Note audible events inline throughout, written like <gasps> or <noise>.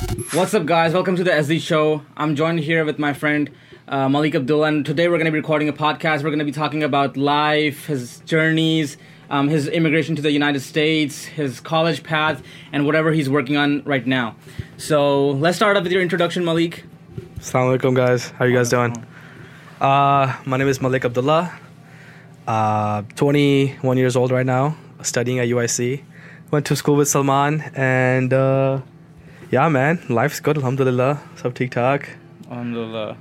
What's up, guys? Welcome to the SD Show. I'm joined here with my friend uh, Malik Abdullah, and today we're going to be recording a podcast. We're going to be talking about life, his journeys, um, his immigration to the United States, his college path, and whatever he's working on right now. So let's start off with your introduction, Malik. Assalamu alaikum, guys. How are you guys doing? Uh, my name is Malik Abdullah. Uh, 21 years old right now, studying at UIC. Went to school with Salman, and uh, yeah, man, life's good. Alhamdulillah. Sab ठीक ठाक. Alhamdulillah.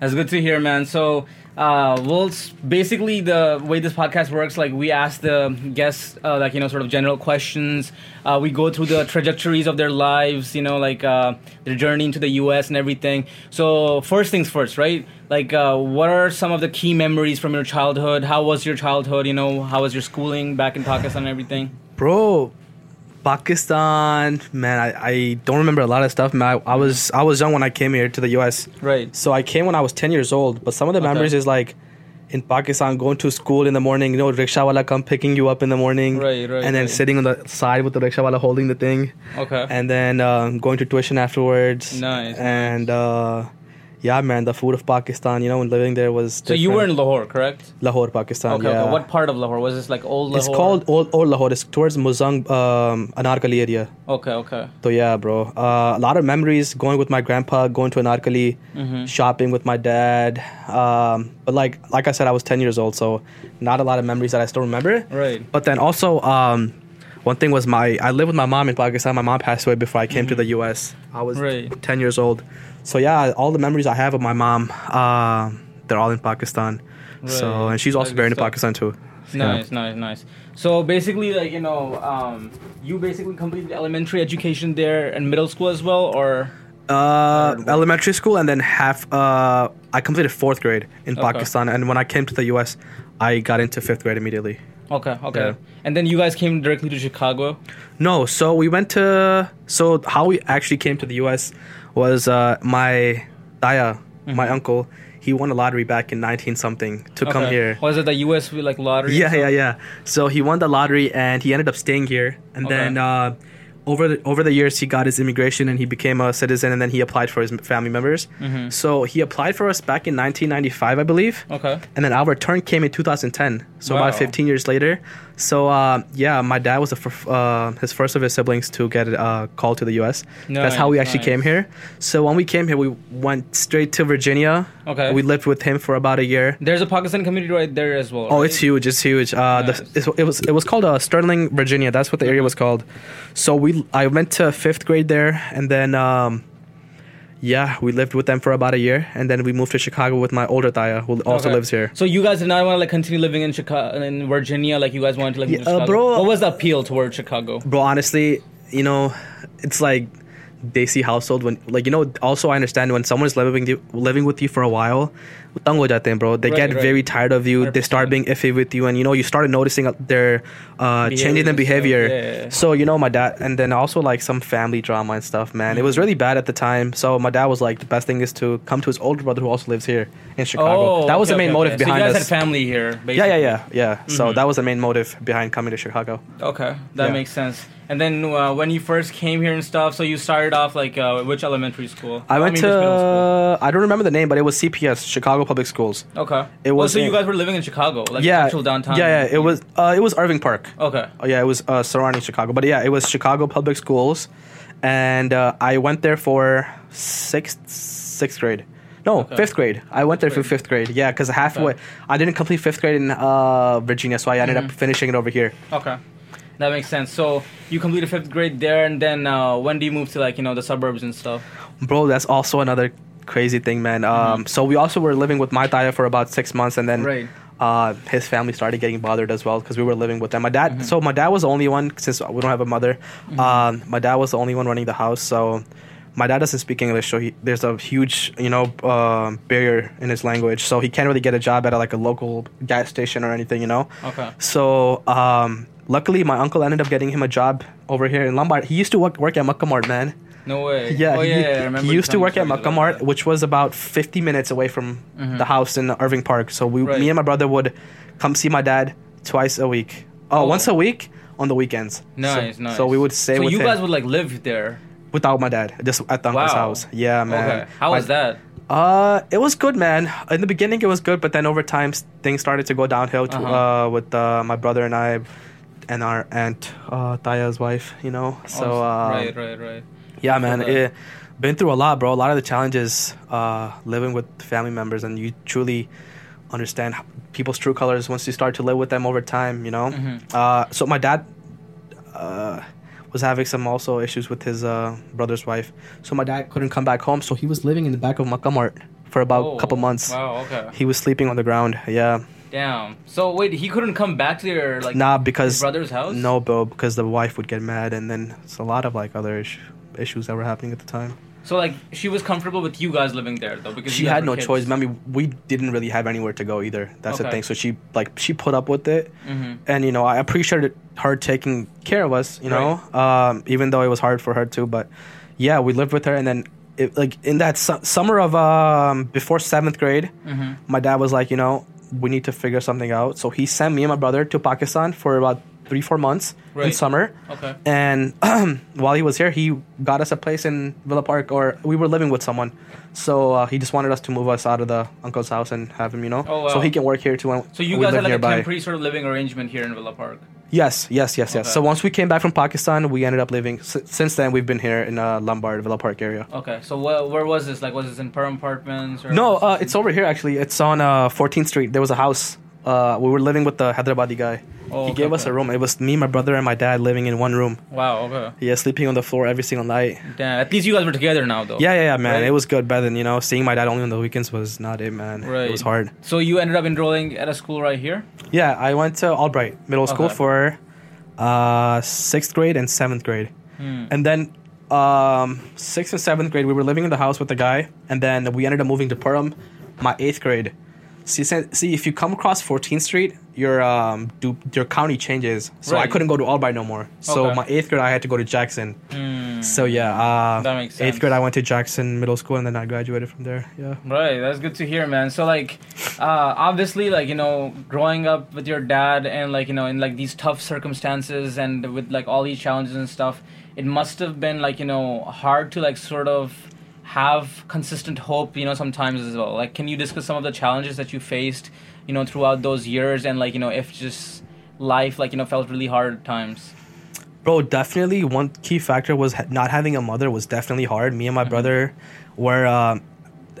That's good to hear, man. So, uh, well, s- basically, the way this podcast works, like we ask the guests, uh, like you know, sort of general questions. Uh, we go through the trajectories of their lives, you know, like uh, their journey into the U.S. and everything. So, first things first, right? Like, uh, what are some of the key memories from your childhood? How was your childhood? You know, how was your schooling back in Pakistan and everything? Bro, Pakistan, man, I, I don't remember a lot of stuff, man. I, I was I was young when I came here to the US. Right. So I came when I was 10 years old, but some of the Okay. memories is like in Pakistan going to school in the morning, you know, rickshaw wala come picking you up in the morning. Right, right, And then right. sitting on the side with the rickshaw wala holding the thing. Okay. And then um, going to tuition afterwards. Nice, And uh, yeah, man, the food of Pakistan, you know, when living there was so you were in. Lahore, correct? Lahore, Pakistan. Okay, yeah. okay. What part of Lahore was this? Like old Lahore? It's called Old, Old Lahore. It's towards Muzang, um, Anarkali area. Okay, okay. So yeah, bro. Uh, a lot of memories going with my grandpa, going to Anarkali, Mm-hmm. shopping with my dad. Um, but like like I said, I was ten years old, so not a lot of memories that I still remember. Right. But then also, um, one thing was my I lived with my mom in Pakistan. My mom passed away before I came to the U.S. I was Mm-hmm. Right. ten years old. So yeah, all the memories I have of my mom, uh, they're all in Pakistan. So and she's also buried in. Pakistan too. Yeah. Nice, nice, nice. So basically, like you know, um, you basically completed elementary education there and middle school as well, or Uh, elementary school and then half. Uh, I completed fourth grade in Okay. Pakistan, and when I came to the U.S., I got into fifth grade immediately. okay, okay. Yeah. And then you guys came directly to Chicago. No, so we went to. So how we actually came to the U.S. was uh, my daya, my uncle. He won a lottery back in 19 something to come here. Was it the U.S. like lottery? Yeah, yeah, yeah. So he won the lottery and he ended up staying here. And Okay. then uh, over the over the years, he got his immigration and he became a citizen. And then he applied for his family members. Mhm. So he applied for us back in 1995, I believe. Okay. And then our return came in 2010. So Wow. about 15 years later. So uh, yeah, my dad was the fir- uh, his first of his siblings to get uh, called to the U.S. That's how we actually nice. came here. So when we came here, we went straight to Virginia. Okay. We lived with him for about a year. There's a Pakistan community right there as well. Oh, right? it's huge! It's huge. Uh, Nice. the, it's, it was it was called uh, Sterling, Virginia. That's what the area was called. So we I went to fifth grade there, and then um, yeah, we lived with them for about a year, and then we moved to Chicago with my older Thaya, who also Okay. lives here. So you guys did not want to like continue living in Chicago, in Virginia, like you guys wanted to live in Yeah, uh, bro- What was the appeal towards Chicago? Bro, honestly, you know, it's like Desi household when like you know. Also, I understand when someone is living with you, living with you for a while, bro. They Right, get right. very tired of you. They start being iffy with you, and you know you started noticing uh, their uh, changing their Behavior and yeah, yeah. So you know my dad, and then also like some family drama and stuff. Man, it was Mm-hmm. really bad at the time. So my dad was like, the best thing is to come to his older brother who also lives here in Chicago. that was Oh, okay, the main okay, motive okay. behind so you guys us. had family here, basically. yeah, yeah, yeah, yeah. So Mhm. that was the main motive behind coming to Chicago. Okay, that Yeah. makes sense. And then uh, when you first came here and stuff, so you started off like uh, which elementary school? I went mean, to I don't remember the name, but it was CPS, Chicago Public Schools. Okay. it Oh, was so you guys were living in Chicago, like yeah, actual downtown. Yeah, yeah. It was uh, it was Irving Park. Okay. Oh yeah, it was uh, surrounding Chicago, but yeah, it was Chicago Public Schools, and uh, I went there for sixth sixth grade. No, Okay. fifth grade. I went there for fifth grade. Yeah, because halfway I didn't complete fifth grade in uh, Virginia, so I ended Mm-hmm. up finishing it over here. Okay. That makes sense. So you completed fifth grade there, and then uh, when do you move to like you know the suburbs and stuff? Bro, that's also another crazy thing, man. Um, so we also were living with my Thaya for about six months, and then Right. uh, his family started getting bothered as well because we were living with them. My dad, so my dad was the only one since we don't have a mother. Um, my dad was the only one running the house, so my dad doesn't speak English, so he, there's a huge you know uh, barrier in his language, so he can't really get a job at a, like a local gas station or anything, you know. Okay. So um, luckily, my uncle ended up getting him a job over here in Lombard. He used to work, work at Makkah Mart, man. No way. Yeah, Oh, he, yeah, yeah, he used to work at stories Makkah about Mart, which was about 50 minutes away from Mhm. the house in Irving Park. So we, Right. me and my brother would come see my dad twice a week. Oh, Oh. once a week on the weekends. Nice, so, nice. So we would stay So with you him. guys would like live there. without my dad, just at the uncle's Wow. house. Yeah, man. Okay. How My- was that? Uh, it was good, man. In the beginning, it was good, but then over time, things started to go downhill. To, Uh-huh. uh, with uh, my brother and I, and our aunt, uh, Taya's wife. You know, so Oh, uh, right, right, right. yeah, man. It, been through a lot, bro. A lot of the challenges uh, living with family members, and you truly understand people's true colors once you start to live with them over time. You know. Mhm. Uh, so my dad uh, was having some also issues with his uh, brother's wife. So my dad couldn't come back home, so he was living in the back of Makkah Mart for about Oh, a couple months. Wow. Okay. He was sleeping on the ground. Yeah. Damn. So wait, he couldn't come back to your like nah, because brother's house. no, bro, because the wife would get mad, and then it's a lot of like other ish- issues that were happening at the time. So like she was comfortable with you guys living there though because she had no kids. choice. I mean, we didn't really have anywhere to go either. That's the thing. So she like she put up with it, Mhm. and you know I appreciated her taking care of us. You know, um, even though it was hard for her too. But yeah, we lived with her, and then it, like in that su- summer of um, before seventh grade, Mhm. my dad was like, you know, we need to figure something out. So he sent me and my brother to Pakistan for about three four months in summer. Okay. And <clears throat> while he was here, he got us a place in Villa Park, or we were living with someone. So uh, he just wanted us to move us out of the uncle's house and have him, you know, Oh, wow. so he can work here too. So you guys had like nearby. a temporary sort of living arrangement here in Villa Park. Yes, yes, yes, yes. Okay. So once we came back from Pakistan, we ended up living. S- since then, we've been here in uh, Lombard, Villa Park area. Okay. So where, where was this? Like was this in Perm Apartments or No, uh, it's over here actually. It's on uh, 14th Street. There was a house. Uh, we were living with the Hyderabadi guy. Oh, he okay, gave us okay. a room. It was me, my brother, and my dad living in one room. Wow, okay. Yeah, sleeping on the floor every single night. Damn. At least you guys were together now though. Yeah, yeah, yeah, man. Right. It was good, but then you know, seeing my dad only on the weekends was not it, man. Right. It was hard. So you ended up enrolling at a school right here? Yeah, I went to Albright Middle School for uh, sixth grade and seventh grade, Hmm. and then um, sixth and seventh grade we were living in the house with the guy, and then we ended up moving to Purim, my eighth grade. See, see, if you come across 14th Street, your um, do, your county changes. So I couldn't go to Albright no more. So Okay. my eighth grade, I had to go to Jackson. Hmm. So yeah, uh, That makes eighth grade, I went to Jackson Middle School, and then I graduated from there. Yeah. Right, that's good to hear, man. So like, uh, obviously, like you know, growing up with your dad and like you know, in like these tough circumstances and with like all these challenges and stuff, it must have been like you know hard to like sort of have consistent hope, you know, sometimes as well. Like, can you discuss some of the challenges that you faced, you know, throughout those years, and like you know, if just life like you know felt really hard at times. Bro, definitely one key factor was ha- not having a mother was definitely hard. Me and my brother were um,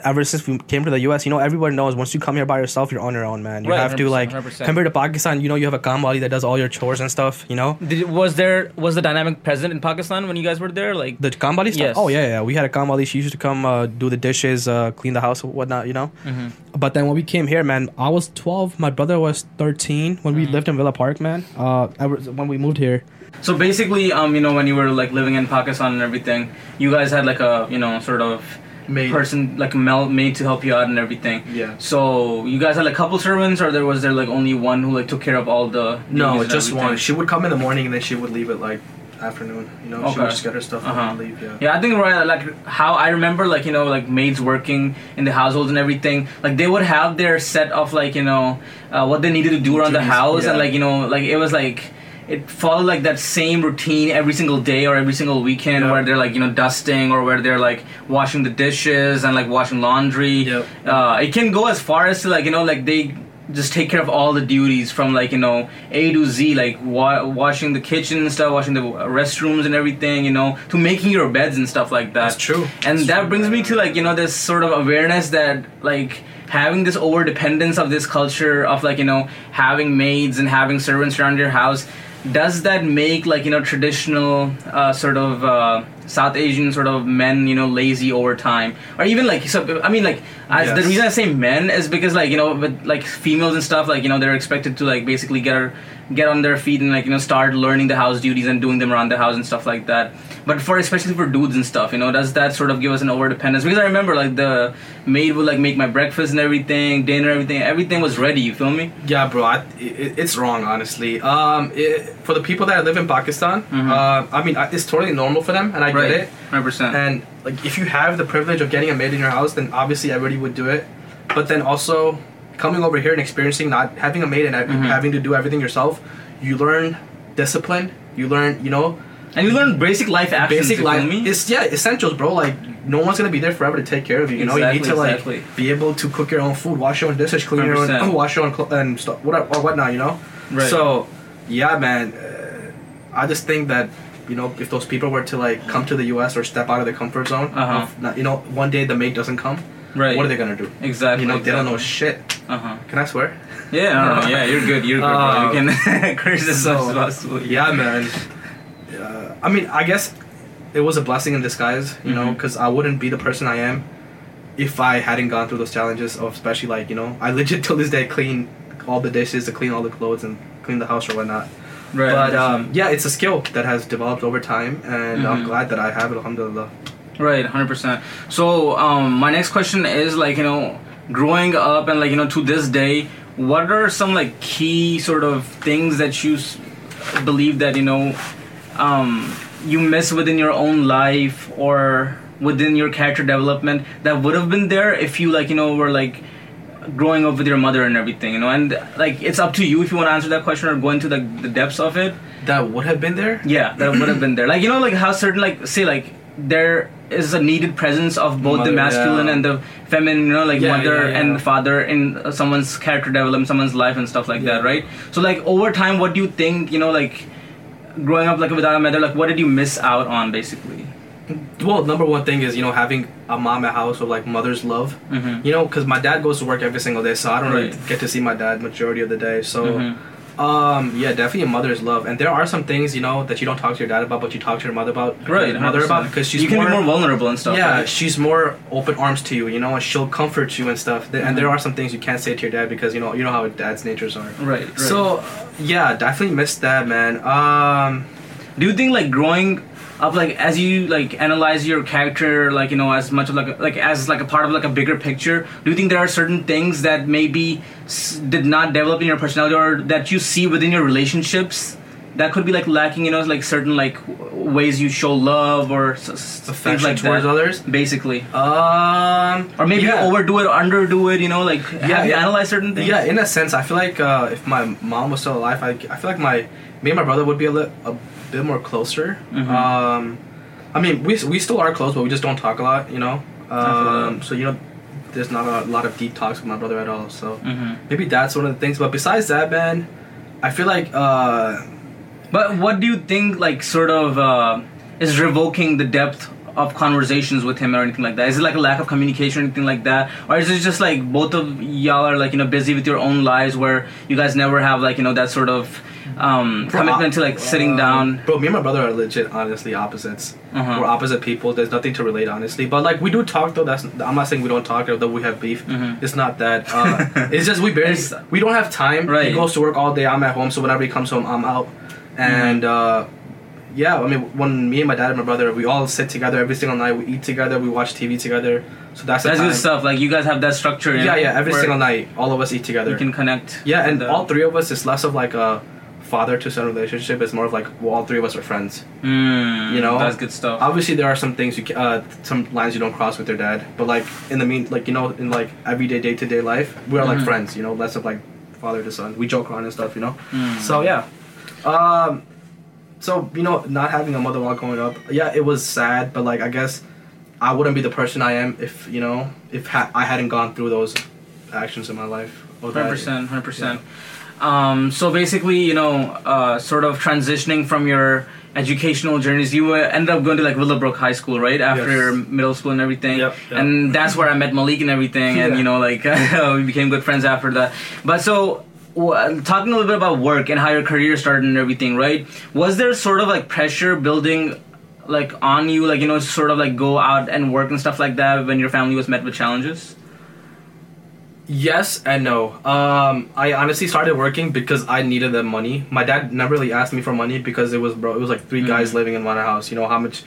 ever since we came to the US, you know, everyone knows once you come here by yourself, you're on your own, man. You Right, have to like 100%. compared to Pakistan, you know, you have a Kamwali that does all your chores and stuff, you know? Did, was there was the dynamic present in Pakistan when you guys were there? Like, The Kamwali stuff? Yes. Oh, yeah, yeah. We had a Kamwali. She used to come uh, do the dishes, uh, clean the house, whatnot, you know? Mhm. But then when we came here, man, I was 12. My brother was 13 when we Mm-hmm. lived in Villa Park, man. Uh, ever, when we moved here. So basically, um, you know, when you were like living in Pakistan and everything, you guys had like a, you know, sort of Maid. person like a mel- maid to help you out and everything. Yeah. So you guys had like couple servants, or there was there like only one who like took care of all the No, just one. She would come in the morning and then she would leave at like afternoon. You know, she would just get her stuff Uh-huh. and leave. Yeah. Yeah, I think right like how I remember like you know like maids working in the households and everything. Like they would have their set of like you know uh, what they needed to do around the Duties, house and like you know like it was like it followed like that same routine every single day or every single weekend Yeah. where they're like you know dusting or where they're like washing the dishes and like washing laundry. Yep. Uh, it can go as far as to like you know like they just take care of all the duties from like you know A to Z, like wa- washing the kitchen and stuff, washing the restrooms and everything, you know, to making your beds and stuff like that. That's true. And That's that true, brings me to like you know this sort of awareness that like having this over dependence of this culture of like you know having maids and having servants around your house does that make like you know traditional uh, sort of uh, South Asian sort of men you know lazy over time? Or even like so I mean like I, the reason I say men is because like you know with like females and stuff like you know they're expected to like basically get her, get on their feet and like you know start learning the house duties and doing them around the house and stuff like that but for especially for dudes and stuff you know does that sort of give us an over dependence because I remember like the maid would like make my breakfast and everything dinner everything everything was ready you feel me Yeah, bro, I, it, it's wrong, honestly. Um, it, for the people that live in Pakistan, Mhm. uh, I mean, it's totally normal for them, and I get it. 100% And like, if you have the privilege of getting a maid in your house, then obviously everybody would do it. But then also, coming over here and experiencing not having a maid and Mhm. having to do everything yourself, you learn discipline. You learn, you know, And you learn basic life actions. basic life. It's yeah, essentials, bro. Like no one's gonna be there forever to take care of you. You know, you need to like exactly. be able to cook your own food, wash your own dishes, clean your own, 100%. wash your own clo- and stuff, whatever or whatnot. You know. Right. So, yeah, man. Uh, I just think that you know if those people were to like come to the U.S. or step out of their comfort zone, Uh-huh. not, you know, one day the mate doesn't come. Right. What are they gonna do? Exactly. You know, they don't know shit. Uh huh. Can I swear? Yeah, <laughs> yeah, you're good. You're good. Uh, you can <laughs> curse as so, much as possible. Yeah, man. Uh, I mean, I guess it was a blessing in disguise, you know, Mhm. because I wouldn't be the person I am if I hadn't gone through those challenges of, especially like, you know, I legit <laughs> till this day clean all the dishes, to clean all the clothes, and clean the house or whatnot. Right. But um, yeah, it's a skill that has developed over time, and I'm Mhm. glad that I have it. Alhamdulillah. Right, hundred percent. So, um, my next question is like you know, growing up and like you know to this day, what are some like key sort of things that you s- believe that you know, um, you miss within your own life or within your character development that would have been there if you like you know were like growing up with your mother and everything, you know, and like it's up to you if you want to answer that question or go into the, the depths of it. That would have been there. Yeah, that would have been there. Like you know, like how certain like say like there is a needed presence of both the masculine yeah. and the feminine, you know, like Yeah, mother yeah, and father in uh, someone's character development, someone's life and stuff like that, right? So like over time, what do you think? You know, like growing up like without a mother, like what did you miss out on, basically? Well, number one thing is you know having a mom at house with like mother's love. Mm-hmm. You know, because my dad goes to work every single day, so I don't really get to see my dad majority of the day. So, Mhm. Um, yeah, definitely a mother's love. And there are some things you know that you don't talk to your dad about, but you talk to your mother about. Right, your mother about because she's you can more, be more vulnerable and stuff. Yeah, right? she's more open arms to you, you know, and she'll comfort you and stuff. Th- And there Mhm. are some things you can't say to your dad because you know you know how dad's natures are. right, right. So, yeah, definitely miss that, man. Um, do you think like growing up like as you like analyze your character like you know as much of like a, like as like a part of like a bigger picture do you think there are certain things that maybe s- did not develop in your personality or that you see within your relationships that could be like lacking you know like certain like w- ways you show love or s- s- affection like towards that others. basically Um, or maybe yeah. overdo it or underdo it you know like Yeah, have you yeah. analyzed certain things Yeah, in a sense, I feel like uh, if my mom was still alive, I, I feel like my me and my brother would be a, li- a bit more closer. Mhm. Um, I mean, we we still are close, but we just don't talk a lot, you know. Um, so you know, there's not a lot of deep talks with my brother at all. So hmm maybe that's one of the things. But besides that, man, I feel like uh, But what do you think, like, sort of, uh, is revoking the depth of conversations with him or anything like that? Is it like a lack of communication or anything like that? Or is it just like both of y'all are, like, you know, busy with your own lives where you guys never have, like, you know, that sort of um, bro, commitment to, like, sitting um, down? Bro, me and my brother are legit, honestly, opposites. Uh-huh. We're opposite people. There's nothing to relate, honestly. But like we do talk though. That's I'm not saying we don't talk though we have beef. Mhm. It's not that. Uh, <laughs> it's just we barely. We don't have time. Right. He goes to work all day. I'm at home. So whenever he comes home, I'm out. And uh, yeah, I mean, when me and my dad and my brother, we all sit together every single night. We eat together. We watch TV together. So that's That's good stuff. Like, you guys have that structure. Yeah, yeah. Every single night, all of us eat together. You can connect. yeah, and the- all three of us, it's less of like a father to son relationship. is more of like well, all three of us are friends. Mm, you know, That's good stuff. obviously there are some things you uh, some lines you don't cross with your dad but like in the mean like you know in like everyday day-to-day life we are like Mhm. friends you know less of like father to son we joke around and stuff you know Mm. so yeah um so you know not having a mother while growing up yeah it was sad but like i guess i wouldn't be the person i am if you know if ha- i hadn't gone through those actions in my life Hundred percent, hundred percent. Um, so basically, you know, uh, sort of transitioning from your educational journeys, you uh, ended up going to like Willowbrook High School, right? After Yes. your middle school and everything, Yep, yep. and that's where I met Malik and everything, and you know, like <laughs> we became good friends after that. But so. w- Talking a little bit about work and how your career started and everything, right? Was there sort of like pressure building, like on you, like you know, sort of like go out and work and stuff like that when your family was met with challenges? Yes and no. Um, I honestly started working because I needed the money. My dad never really asked me for money because it was bro. It was like 3 guys Mhm. living in one house. You know how much,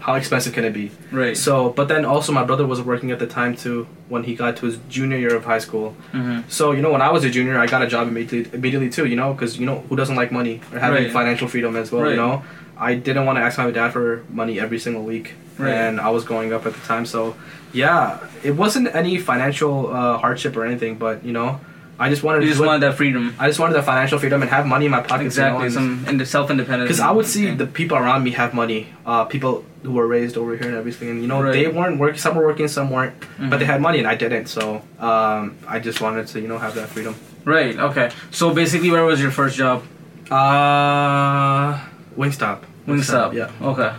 how expensive can it be? Right. So, but then also my brother was working at the time too when he got to his junior year of high school. hmm So you know when I was a junior, I got a job immediately, immediately too. You know because you know who doesn't like money or having Right. financial freedom as well. Right. You know, I didn't want to ask my dad for money every single week, Right. and I was growing up at the time. So yeah, it wasn't any financial uh, hardship or anything, but you know, I just wanted You just wanted that freedom. I just wanted the financial freedom and have money in my pocket. Exactly, some ind- self-independence. Because I would see the people around me have money, uh, people who were raised over here and everything, and you know Right. they weren't working. Some were working, some weren't, but they Mhm. had money and I didn't. So um, I just wanted to you know have that freedom. Right. Okay. So basically, where was your first job? Uh, Wingstop. Wingstop. Yeah. Okay.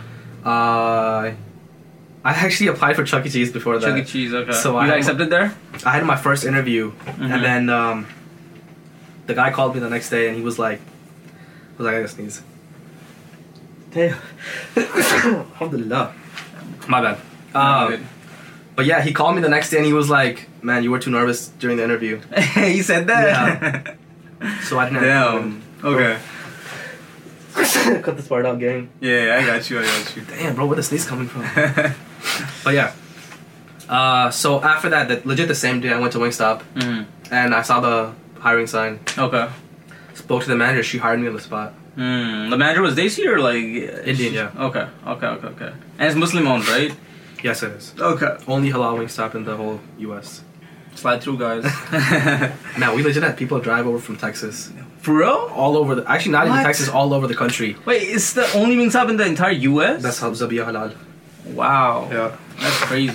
Uh, I actually applied for Chuck E. Cheese before that. Chuck E. Cheese. Okay. So you I got accepted there? I had my first interview, Mhm. and then um, the guy called me the next day, and he was like, "Was like I gotta sneeze." Damn. <coughs> Alhamdulillah. My bad. Um, but yeah, he called me the next day, and he was like, "Man, you were too nervous during the interview, <laughs> he said that. Yeah. so I didn't." Damn. Okay. <laughs> Cut this part out, gang. Yeah, I got you. I got you. Damn, bro, where the sneeze coming from? <laughs> but yeah. Uh, so after that, the, legit the same day, I went to Wingstop, mm. and I saw the hiring sign. Okay. Spoke to the manager. She hired me on the spot. Mm. The manager was Desi or like Indian, yeah. Okay. Okay. Okay. Okay. And it's Muslim owned, right? Yes, it is. Okay. Only halal Wingstop in the whole U.S. Slide through, guys. <laughs> Man, we legit had people drive over from Texas, For real? all over the. Actually, not What? even Texas, all over the country. Wait, it's the only Wingstop in the entire U.S. That's how Zabiha halal. wow. Yeah. That's crazy.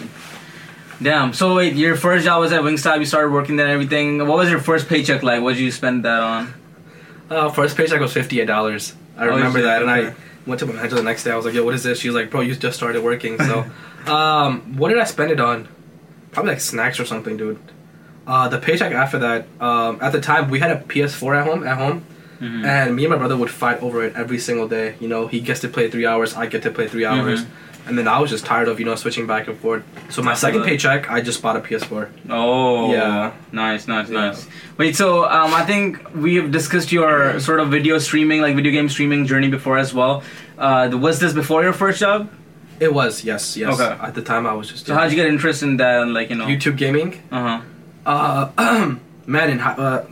Damn. So wait, your first job was at Wingstop. You started working there and everything. What was your first paycheck like? What did you spend that on? Uh, first paycheck was fifty-eight dollars. I Oh, remember that, and I went to my manager the next day. I was like, "Yo, what is this?" She was like, "Bro, you just started working." So, <laughs> um, what did I spend it on? Probably like snacks or something, dude. Uh, the paycheck after that, um, at the time we had a PS4 at home. At home, Mhm. and me and my brother would fight over it every single day. You know, he gets to play three hours, I get to play three hours, and then I was just tired of you know switching back and forth. So my second paycheck, I just bought a PS4. Oh, Yeah. Nice, nice, Yeah. nice. Wait, so um, I think we have discussed your sort of video streaming, like video game streaming journey before as well. Uh, was this before your first job? It was yes, yes. Okay. At the time, I was just So how'd you get interest in that? Like you know. YouTube gaming. Uh huh. Uh, <clears throat> man, in, uh,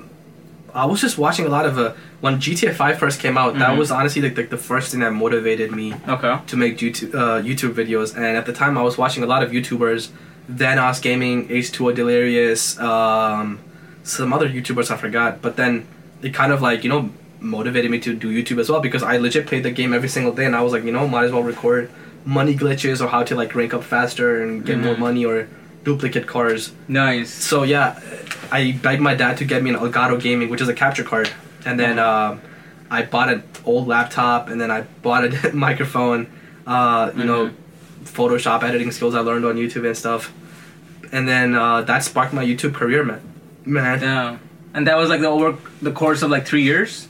I was just watching a lot of uh, when GTA Five first came out. That Mhm. was honestly like, like the first thing that motivated me Okay. to make YouTube uh, YouTube videos. And at the time, I was watching a lot of YouTubers, Thanos Gaming, H2O Delirious, um, some other YouTubers I forgot. But then it kind of like you know motivated me to do YouTube as well because I legit played the game every single day, and I was like, you know, might as well record money glitches or how to like rank up faster and get more Mhm. money or duplicate cars. Nice. So yeah, I begged my dad to get me an Elgato Gaming, which is a capture card, and then um, I bought an old laptop, and then I bought a <laughs> microphone. Uh, you know, Photoshop editing skills I learned on YouTube and stuff, and then uh, that sparked my YouTube career, man. Man, Yeah. And that was like the over the course of like three years.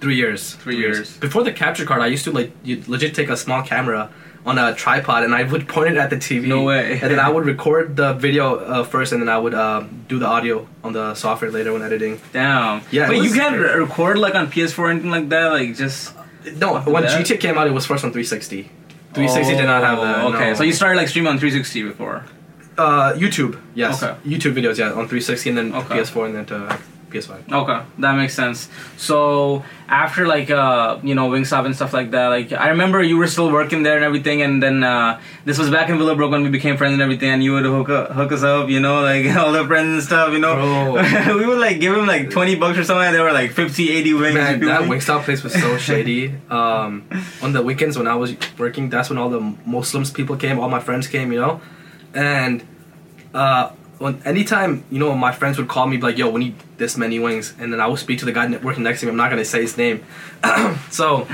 three years. Three years. Before the capture card, I used to like you legit take a small camera on a tripod and I would <laughs> point it at the TV. No way. And then I would record the video uh, first, and then I would uh, do the audio on the software later when editing. Damn. Yeah, But you can't re- record like on PS4 or anything like that. Like just. No, when that? GTA came out, it was first on 360. 360 did not have that. Oh, Okay, no. so you started like streaming on 360 before. uh, YouTube, yes, Okay. YouTube videos, yeah, on 360 and then Okay. PS4 and then to PS5. Okay, that makes sense. So after like uh you know Wingstop and stuff like that, like I remember you were still working there and everything, and then uh this was back in Willowbrook when we became friends and everything, and you would hook up, hook us up, you know, like <laughs> all the friends and stuff, you know. <laughs> we would like give him like twenty bucks or something, and they were like 50, 80 wings. Man, <laughs> that? Wingstop place was so shady. Um, on the weekends when I was working, that's when all the Muslims people came, all my friends came, you know, and uh, when anytime you know my friends would call me like, "Yo, we need this many wings," and then I would speak to the guy working next to me. I'm not gonna say his name, <clears throat> so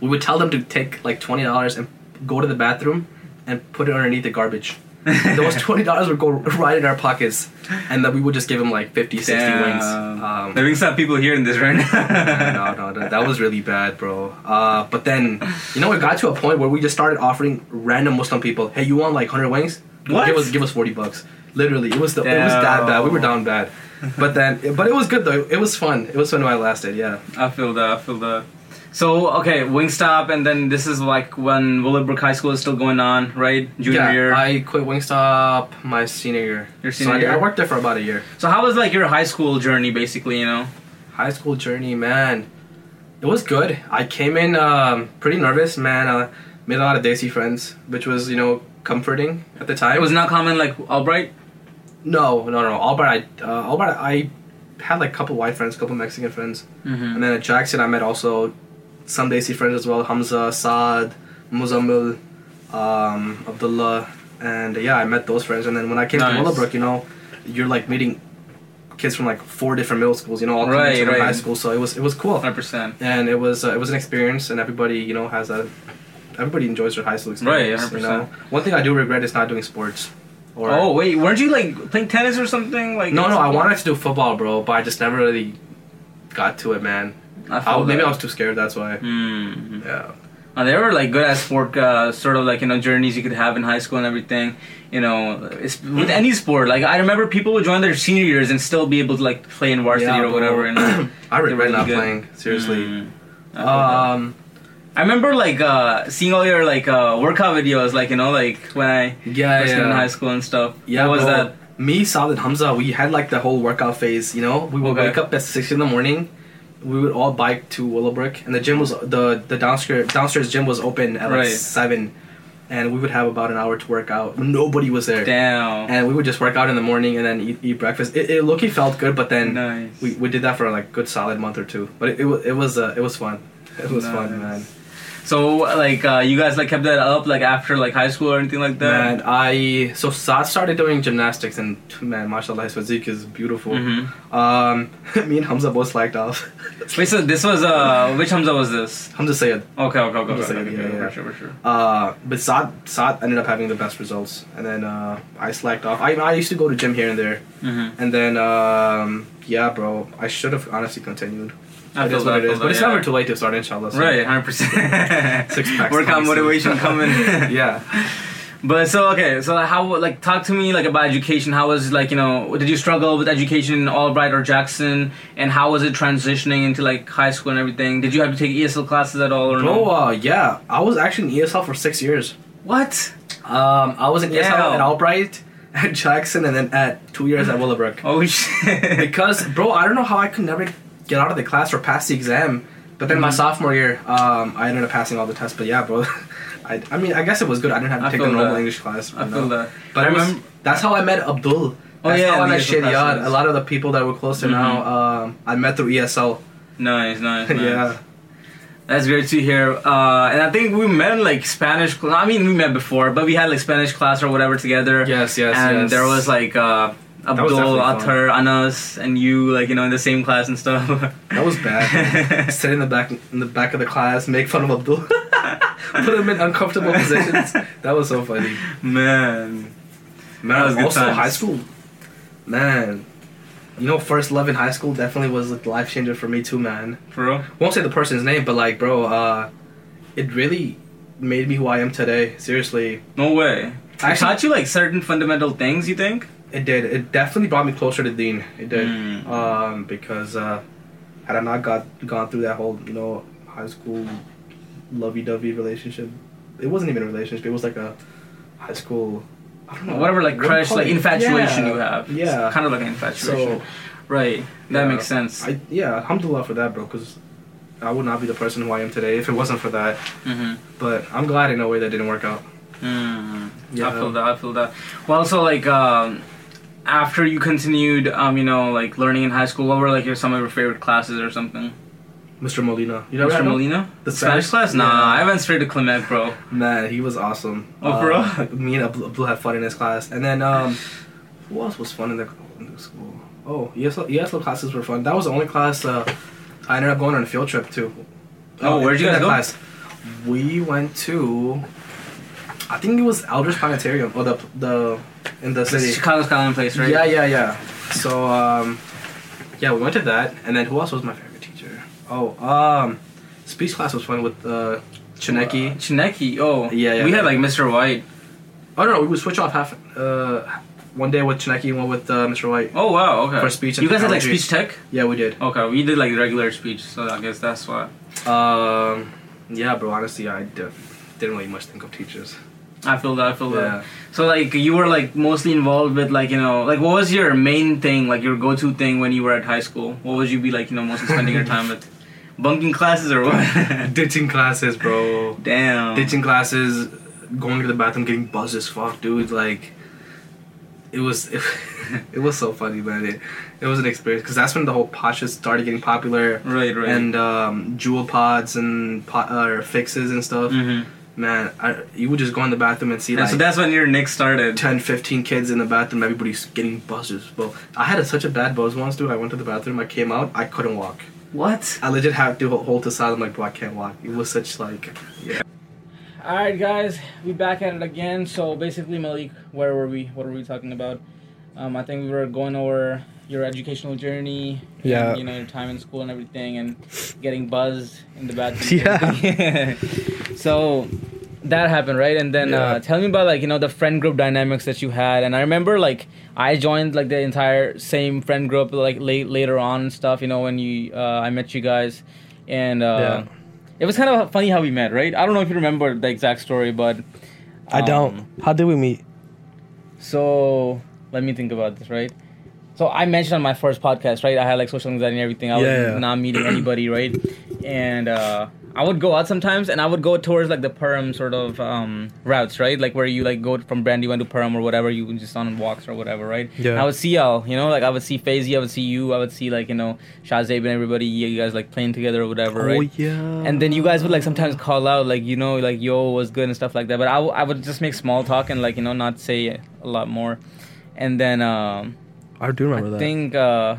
we would tell them to take like twenty dollars and go to the bathroom and put it underneath the garbage. <laughs> Those twenty dollars would go right in our pockets, and then we would just give them like 50, 60 wings. Damn. Um, the Wingstop people hearing this right now. no, no, that, that was really bad, bro. Uh, but then, you know, it got to a point where we just started offering random Muslim people, "Hey, you want like hundred wings? What? Give us, give us forty bucks." Literally, it was the, it was that bad. We were down bad. But then, but it was good though. It was fun. It was fun while it lasted. Yeah. I feel that. I feel that. So okay, Wingstop, and then this is like when Willowbrook High School is still going on, right? Junior yeah, year. I quit Wingstop my senior year. Your So senior I, I worked there for about a year. so how was like your high school journey, basically? You know. High school journey, man. It was good. I came in um, pretty nervous, man. Uh, made a lot of Desi friends, which was you know comforting at the time. It was not common like Albright. No, no, no. Albright, I, uh, Albright, I had like a couple white friends, a couple Mexican friends, Mhm. and then at Jackson I met also some Desi friends as well, Hamza, Saad, Muzammil, um, Abdullah, and yeah, I met those friends. And then when I came Nice. to Willowbrook, you know, you're like meeting kids from like four different middle schools, you know, all coming Right, high school. So it was it was cool, Hundred percent. and it was uh, it was an experience, and everybody you know has a everybody enjoys their high school experience. Right, 100%. know, one thing I do regret is not doing sports. Or, Oh wait, weren't you like playing tennis or something? Like no, no, I wanted to do football, bro, but I just never really got to it, man. I I, maybe. I was too scared. That's why. Mm. Yeah. Uh, they were like good at sport, uh, sort of like you know journeys you could have in high school and everything. You know, it's, with any sport. Like I remember people would join their senior years and still be able to like play in varsity Yeah, or whatever. And <clears throat> I regret really not good. playing. Seriously. Mm. That. Um. I remember like uh, seeing all your like uh, workout videos, like you know, like when I Yeah, was yeah. in high school and stuff. Yeah, what was bro. that? Me, Saad, Hamza, we had like the whole workout phase. You know, we would Okay. wake up at six in the morning. We would all bike to Willowbrook, and the gym was the the downstairs downstairs gym was open at like Right. seven, and we would have about an hour to work out. Nobody was there, Damn. and we would just work out in the morning and then eat, eat breakfast. It, it look felt good, but then nice. we, we did that for like a good solid month or two. But it it, it was uh, it was fun. It was fun, man. So like uh, you guys like kept that up like after like high school or anything like that? Man, I so Saad started doing gymnastics, and man, mashallah, his physique is beautiful. Mm-hmm. Um, <laughs> me and Hamza both slacked off. <laughs> Wait, so this was uh, which Hamza was this? Hamza Sayed. Okay, okay, okay, okay, like, okay, yeah, yeah. for sure, for sure. Uh, but Saad, Saad ended up having the best results, and then uh, I slacked off. I, I used to go to gym here and there, Mm-hmm. and then um, yeah, bro, I should have honestly continued. I It feel is that, what I it feel is, that, but it's yeah. never too late to start, inshallah. So. Right, hundred percent. <laughs> Six packs Workout coming soon. motivation coming. <laughs> yeah. But so okay, so how like talk to me like about education. How was like you know did you struggle with education in Albright or Jackson, and how was it transitioning into like high school and everything? Did you have to take ESL classes at all or Bro, no? uh, yeah, I was actually in ESL for six years. What? Um, I was in Yeah. ESL at Albright, <laughs> at Jackson, and then at two years at <gasps> Willowbrook. Oh shit! because bro i don't know how i could never get out of the class or pass the exam but then my Mhm. sophomore year um, i ended up passing all the tests but yeah bro <laughs> I, I mean i guess it was good i didn't have to I take a normal that. english class I feel that. but I was, remember- that's how i met abdul Oh, that's yeah, how i met ESL a lot of the people that were closer now um, i met through esl Nice, nice, <laughs> nice. yeah That's great to hear. Uh, and I think we met in like Spanish. Cl- I mean, we met before, but we had like Spanish class or whatever together. yes yes and yes there was like uh, Abdul. Atar, Anas, and you, like you know, in the same class and stuff. <laughs> that was bad <laughs> sit in the back in the back of the class make fun of abdul <laughs> put him in uncomfortable positions that was so funny Man, Man, That was good also times. high school. Man, you know, first love in high school definitely was a life changer for me too, man. for real. Won't say the person's name, but like, bro, uh, it really made me who I am today. Seriously, No way. I taught you like certain fundamental things. You think? It did. It definitely brought me closer to Deen. It did, Mm. um, because uh, had I not got gone through that whole, you know, high school lovey-dovey relationship, it wasn't even a relationship. It was like a high school. I don't know. Whatever, like what crush, like infatuation Yeah, you have. It's Yeah. kind of like an infatuation. So right. That Yeah. makes sense. I yeah, alhamdulillah for that, bro. Because I would not be the person who I am today if it wasn't for that. mm-hmm. But I'm glad in a way that didn't work out. Mm, Yeah. I feel that. I feel that. Well, so like um, after you continued, um, you know, like learning in high school, what were like your some of your favorite classes or something? Mr. Molina, you know Mr. Molina, The Spanish, Spanish- class? Nah, Yeah. I went straight to Clement, bro. Man, he was awesome. Oh, bro? Uh. Me and Abdul had fun in his class, and then um, who else was fun in the, in the school? Oh, ESL, ESL classes were fun. That was the only class uh, I ended up going on a field trip to. Oh, where'd you guys that go? Class, we went to. I think it was Adler Planetarium, or the the in the city. Chicago Skyline place, right? Yeah, yeah, yeah. So, um, yeah, we went to that, and then who else was my favorite teacher? Oh, um, speech class was fun with uh, Chineki. Chineki. Oh, Yeah, yeah, We yeah. had like Mr. White. Oh no, we would switch off half. Uh, one day with Chineki and one with uh, Mr. White. Oh wow. Okay. For speech and you guys had like speech tech. Yeah, we did. Okay, we did like regular speech, so I guess that's why. Um, yeah, bro. Honestly, I did, didn't really much think of teachers. I feel that. I feel Yeah. that. So like you were like mostly involved with like you know like what was your main thing like your go-to thing when you were at high school? What would you be like you know mostly spending your time with? Bunking classes or what? <laughs> Ditching classes, bro. Damn. Ditching classes, going to the bathroom, getting buzzed as fuck, dude. Like, it was <laughs> it, was so funny, man. It, it was an experience because that's when the whole Pasha started getting popular. Right, right. And um, jewel pods and pot, uh, fixes and stuff. Mhm. Man, I, you would just go in the bathroom and see And like so that's when your nic started. 10, 15 kids in the bathroom. Everybody's getting buzzes. Well, I had a, such a bad buzz once, dude. I went to the bathroom. I came out. I couldn't walk. What? I legit had to hold to side. I'm like, bro, I can't walk. It was such like, yeah. All right, guys, we back at it again. So basically, Malik, where were we? What were we talking about? Um, I think we were going over your educational journey. and, Yeah. you know your time in school and everything, and getting buzzed in the bathroom. <laughs> Yeah. <laughs> so that happened, right? And then Yeah. uh, tell me about like you know the friend group dynamics that you had. And I remember like I joined like the entire same friend group like late later on and stuff. You know when you uh, I met you guys, and uh, Yeah. it was kind of funny how we met, right? I don't know if you remember the exact story, but I don't. um, How did we meet? So let me think about this, right? So I mentioned on my first podcast, right? I had like social anxiety and everything. I was Yeah. not meeting anybody, right? And uh, I would go out sometimes, and I would go towards like the Perm sort of um, routes, right? Like where you like go from Brandywine to Perm or whatever. You just on walks or whatever, right? Yeah. I would see y'all, you know, like I would see Fazy, I would see you, I would see like you know Shazib and everybody. You guys like playing together or whatever, right? Oh yeah. and then you guys would like sometimes call out like you know like yo was good and stuff like that but I, w- I would just make small talk and like you know not say a lot more and then um I do remember i that. think uh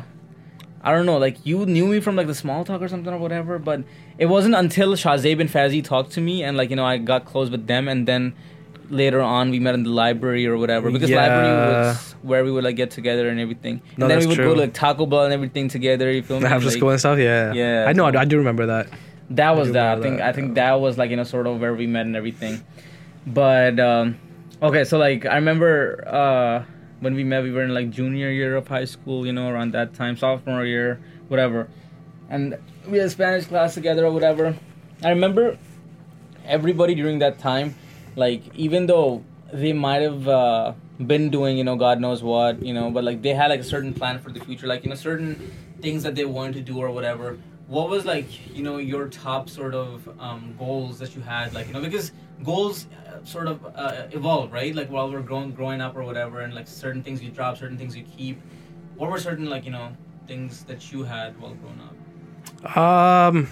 i don't know like you knew me from like the small talk or something or whatever but it wasn't until shazib and fazi talked to me and like you know i got close with them and then later on we met in the library or whatever because library was where we would like get together and everything No, and then we would go true. to like taco bell and everything together you feel <laughs> me after Like, school and stuff. Yeah. Yeah, I know. so- I, I do remember that. that was do that. I think that, I think yeah. that was like you know sort of where we met and everything. But um, okay, so like I remember uh, when we met, we were in like junior year of high school, you know, around that time, sophomore year, whatever, and we had Spanish class together or whatever. I remember everybody during that time, like even though they might have uh, been doing you know God knows what you know, but like they had like a certain plan for the future, like you know certain things that they wanted to do or whatever. What was like you know your top sort of um, goals that you had, like you know because goals uh, sort of uh, evolve, right? Like while we're growing growing up or whatever, and like certain things you drop, certain things you keep. What were certain like you know things that you had while growing up? Um,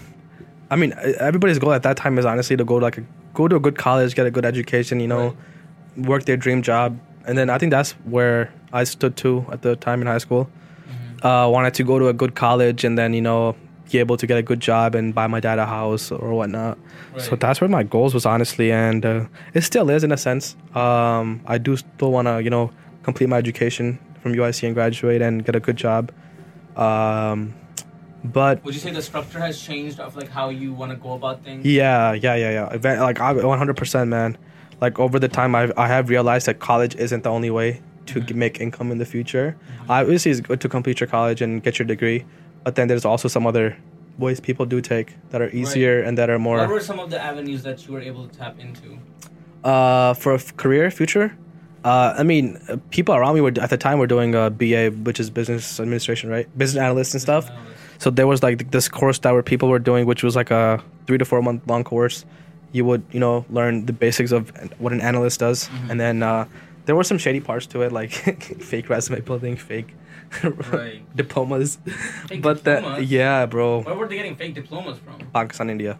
I mean, everybody's goal at that time is honestly to go to like a, go to a good college, get a good education, you know, work their dream job, and then I think that's where I stood too at the time in high school. Uh, wanted to go to a good college and then you know be able to get a good job and buy my dad a house or whatnot. So that's where my goals was honestly, and uh, it still is in a sense. Um, I do still want to you know complete my education from UIC and graduate and get a good job. Um, but Would you say the structure has changed of like how you want to go about things? Yeah, yeah, yeah, yeah. Like I, one hundred percent, man. Like over the time, I I have realized that college isn't the only way to Mhm. make income in the future. Obviously, it's good to complete your college and get your degree, but then there's also some other ways people do take that are easier and that are more. What were some of the avenues that you were able to tap into? uh for a f- career future. Uh, I mean, uh, people around me were at the time were doing a BA, which is business administration, right? Business analyst and stuff. So there was like this course that were people were doing, which was like a three to four month long course. You would you know learn the basics of what an analyst does, Mhm. and then uh, there were some shady parts to it, like <laughs> fake resume building, fake Right. <laughs> diplomas. Fake but that yeah, bro, Where were they getting fake diplomas from? Pakistan, India.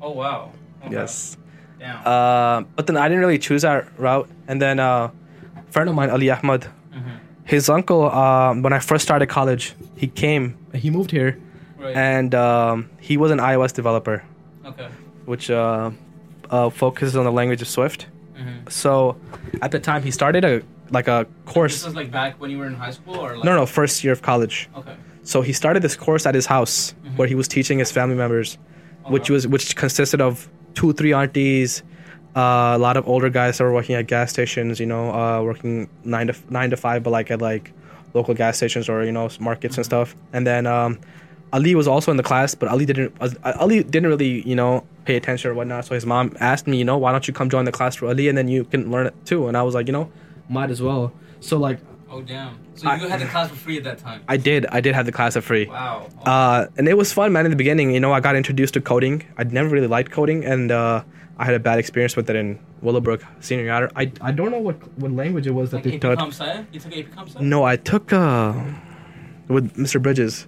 Oh wow. Okay. Yes. Damn. Uh, but then I didn't really choose that route, and then uh, a friend of mine, Ali Ahmad, Mhm. his uncle, um, when I first started college, he came, he moved here, Right. and um, he was an iOS developer. okay. which uh, uh, focuses on the language of Swift. Mhm. So at the time, he started a like a course. This was like back when you were in high school, or like No, no, first year of college. Okay. So he started this course at his house Mhm. where he was teaching his family members, which Okay. was which consisted of two, three aunties, uh, a lot of older guys that were working at gas stations. You know, uh, working nine to nine to five, but like at like local gas stations or you know markets and stuff. And then um, Ali was also in the class, but Ali didn't. uh, Ali didn't really you know pay attention or whatnot. So his mom asked me, you know, why don't you come join the class for Ali, and then you can learn it too. And I was like, you know, might as well. So like Oh damn. So I- you had the class for free at that time. I did, I did have the class for free. Wow. Uh, and it was fun, man. In the beginning, you know, I got introduced to coding. I'd never really liked coding, and uh, I had a bad experience with it in Willowbrook senior year. I, I don't know what what language it was that Like they AP taught. Comp Sci? You took AP Comp Sci? No, I took uh with Mr. Bridges.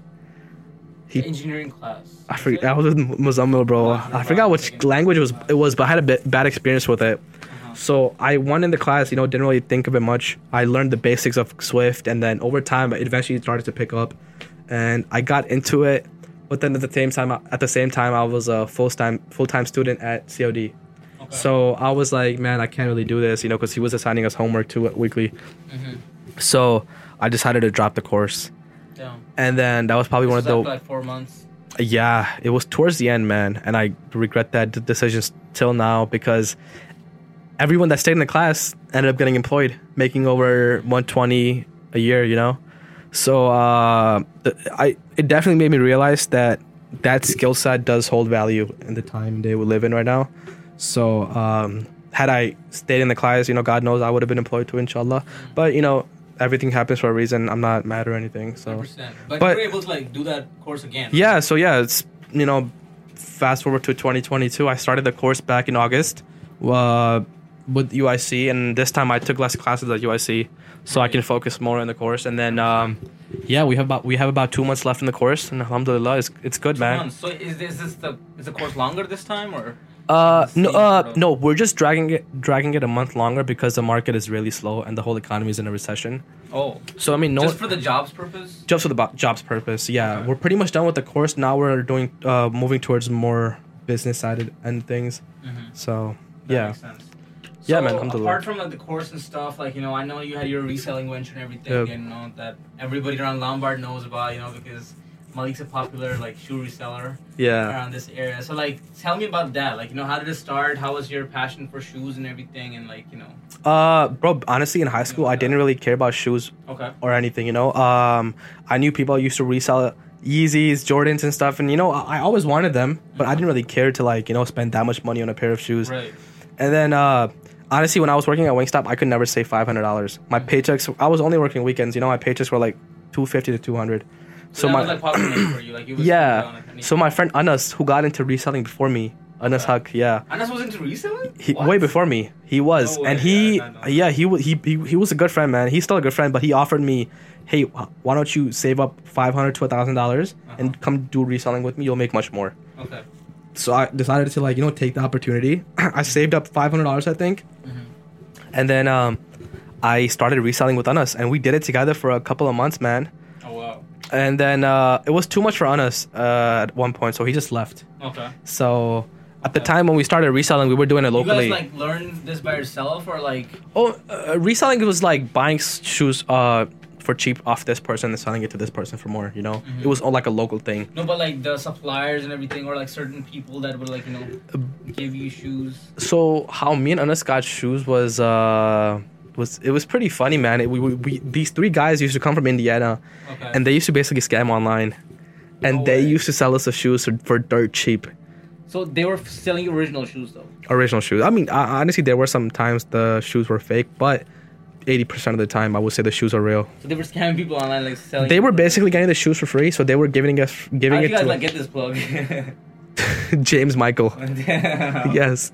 he- engineering class. I forget. I was with Muzammil, bro. Oh, I forgot which language it was. It was, but I had a bit bad experience with it. So I went in the class, you know, didn't really think of it much. I learned the basics of Swift, and then over time, it eventually started to pick up, and I got into it. But then at the same time, at the same time, I was a full time full time student at COD. Okay. So I was like, man, I can't really do this, you know, because he was assigning us homework too weekly. Mhm. So I decided to drop the course, Yeah. and then that was probably one of the like four months. yeah, it was towards the end, man, and I regret that decision till now because everyone that stayed in the class ended up getting employed, making over 120 a year, you know. So uh, I it definitely made me realize that that skill set does hold value in the time they we live in right now. So um, had I stayed in the class, you know, God knows I would have been employed too, inshallah. But you know, everything happens for a reason. I'm not mad or anything. So 100%. But, But- you were able to like do that course again. yeah, so yeah, it's you know, fast forward to 2022. I started the course back in August uh, with UIC, and this time I took less classes at UIC, so I can focus more on the course. And then, um, yeah, we have about we have about two months left in the course, and alhamdulillah, it's it's good, Two man. months. So is this, is this the is the course longer this time or? Uh, no, uh, no, we're just dragging it dragging it a month longer because the market is really slow and the whole economy is in a recession. Oh, So I mean, no. just for the jobs purpose. just for the bo- jobs purpose yeah Okay. we're pretty much done with the course now we're doing uh moving towards more business sided and things Mhm. so That yeah sense. Yeah, So, man. Apart from like the course and stuff, like you know, I know you had your reselling venture and everything, Yeah. and you know that everybody around Lombard knows about, you know, because Malik's a popular like shoe reseller yeah around this area. So like, tell me about that. Like, you know, how did it start? How was your passion for shoes and everything? And like, you know, uh bro honestly in high school i didn't really care about shoes okay, or anything you know um i knew people used to resell yeezys jordans and stuff and you know i, I always wanted them but i didn't really care to like you know spend that much money on a pair of shoes right, and then uh honestly when i was working at wingstop i could never save $500 my paychecks i was only working weekends you know my paychecks were like 250 to 200 so, so my like pocket money for you. Like, Yeah. So my friend Anas, who got into reselling before me, Anas Okay. Haq, yeah, Anas was into reselling. he, way before me, he was, No way, and he, yeah, yeah, he, he he he was a good friend, man. He's still a good friend, but he offered me, hey, why don't you save up five hundred to a thousand dollars Uh-huh. and come do reselling with me? You'll make much more. Okay. So I decided to like you know take the opportunity. <clears throat> I saved up five hundred dollars, I think, Mhm. and then um, I started reselling with Anas, and we did it together for a couple of months, man. Oh wow. And then uh, it was too much for Anas uh, at one point, so he just left. Okay. So at the time when we started reselling, we were doing it locally. You guys like learned this by yourself or like? oh, uh, reselling was like buying shoes uh, for cheap off this person and selling it to this person for more. You know, Mhm. it was all like a local thing. No, but like the suppliers and everything, or like certain people that would like you know give you shoes. So how me and Anas got shoes was uh, was it was pretty funny, man. It, we, we, we these three guys used to come from Indiana, Okay. and they used to basically scam online, and No they way. used to sell us the shoes for, for dirt cheap. so they were selling original shoes though. original shoes. I mean, uh, honestly, there were some times the shoes were fake, but eighty percent of the time, I would say the shoes are real. So they were scamming people online, like selling. They were basically getting the shoes for free, so they were giving us giving did it you guys to like get this plug? <laughs> James Michael. <laughs> yes,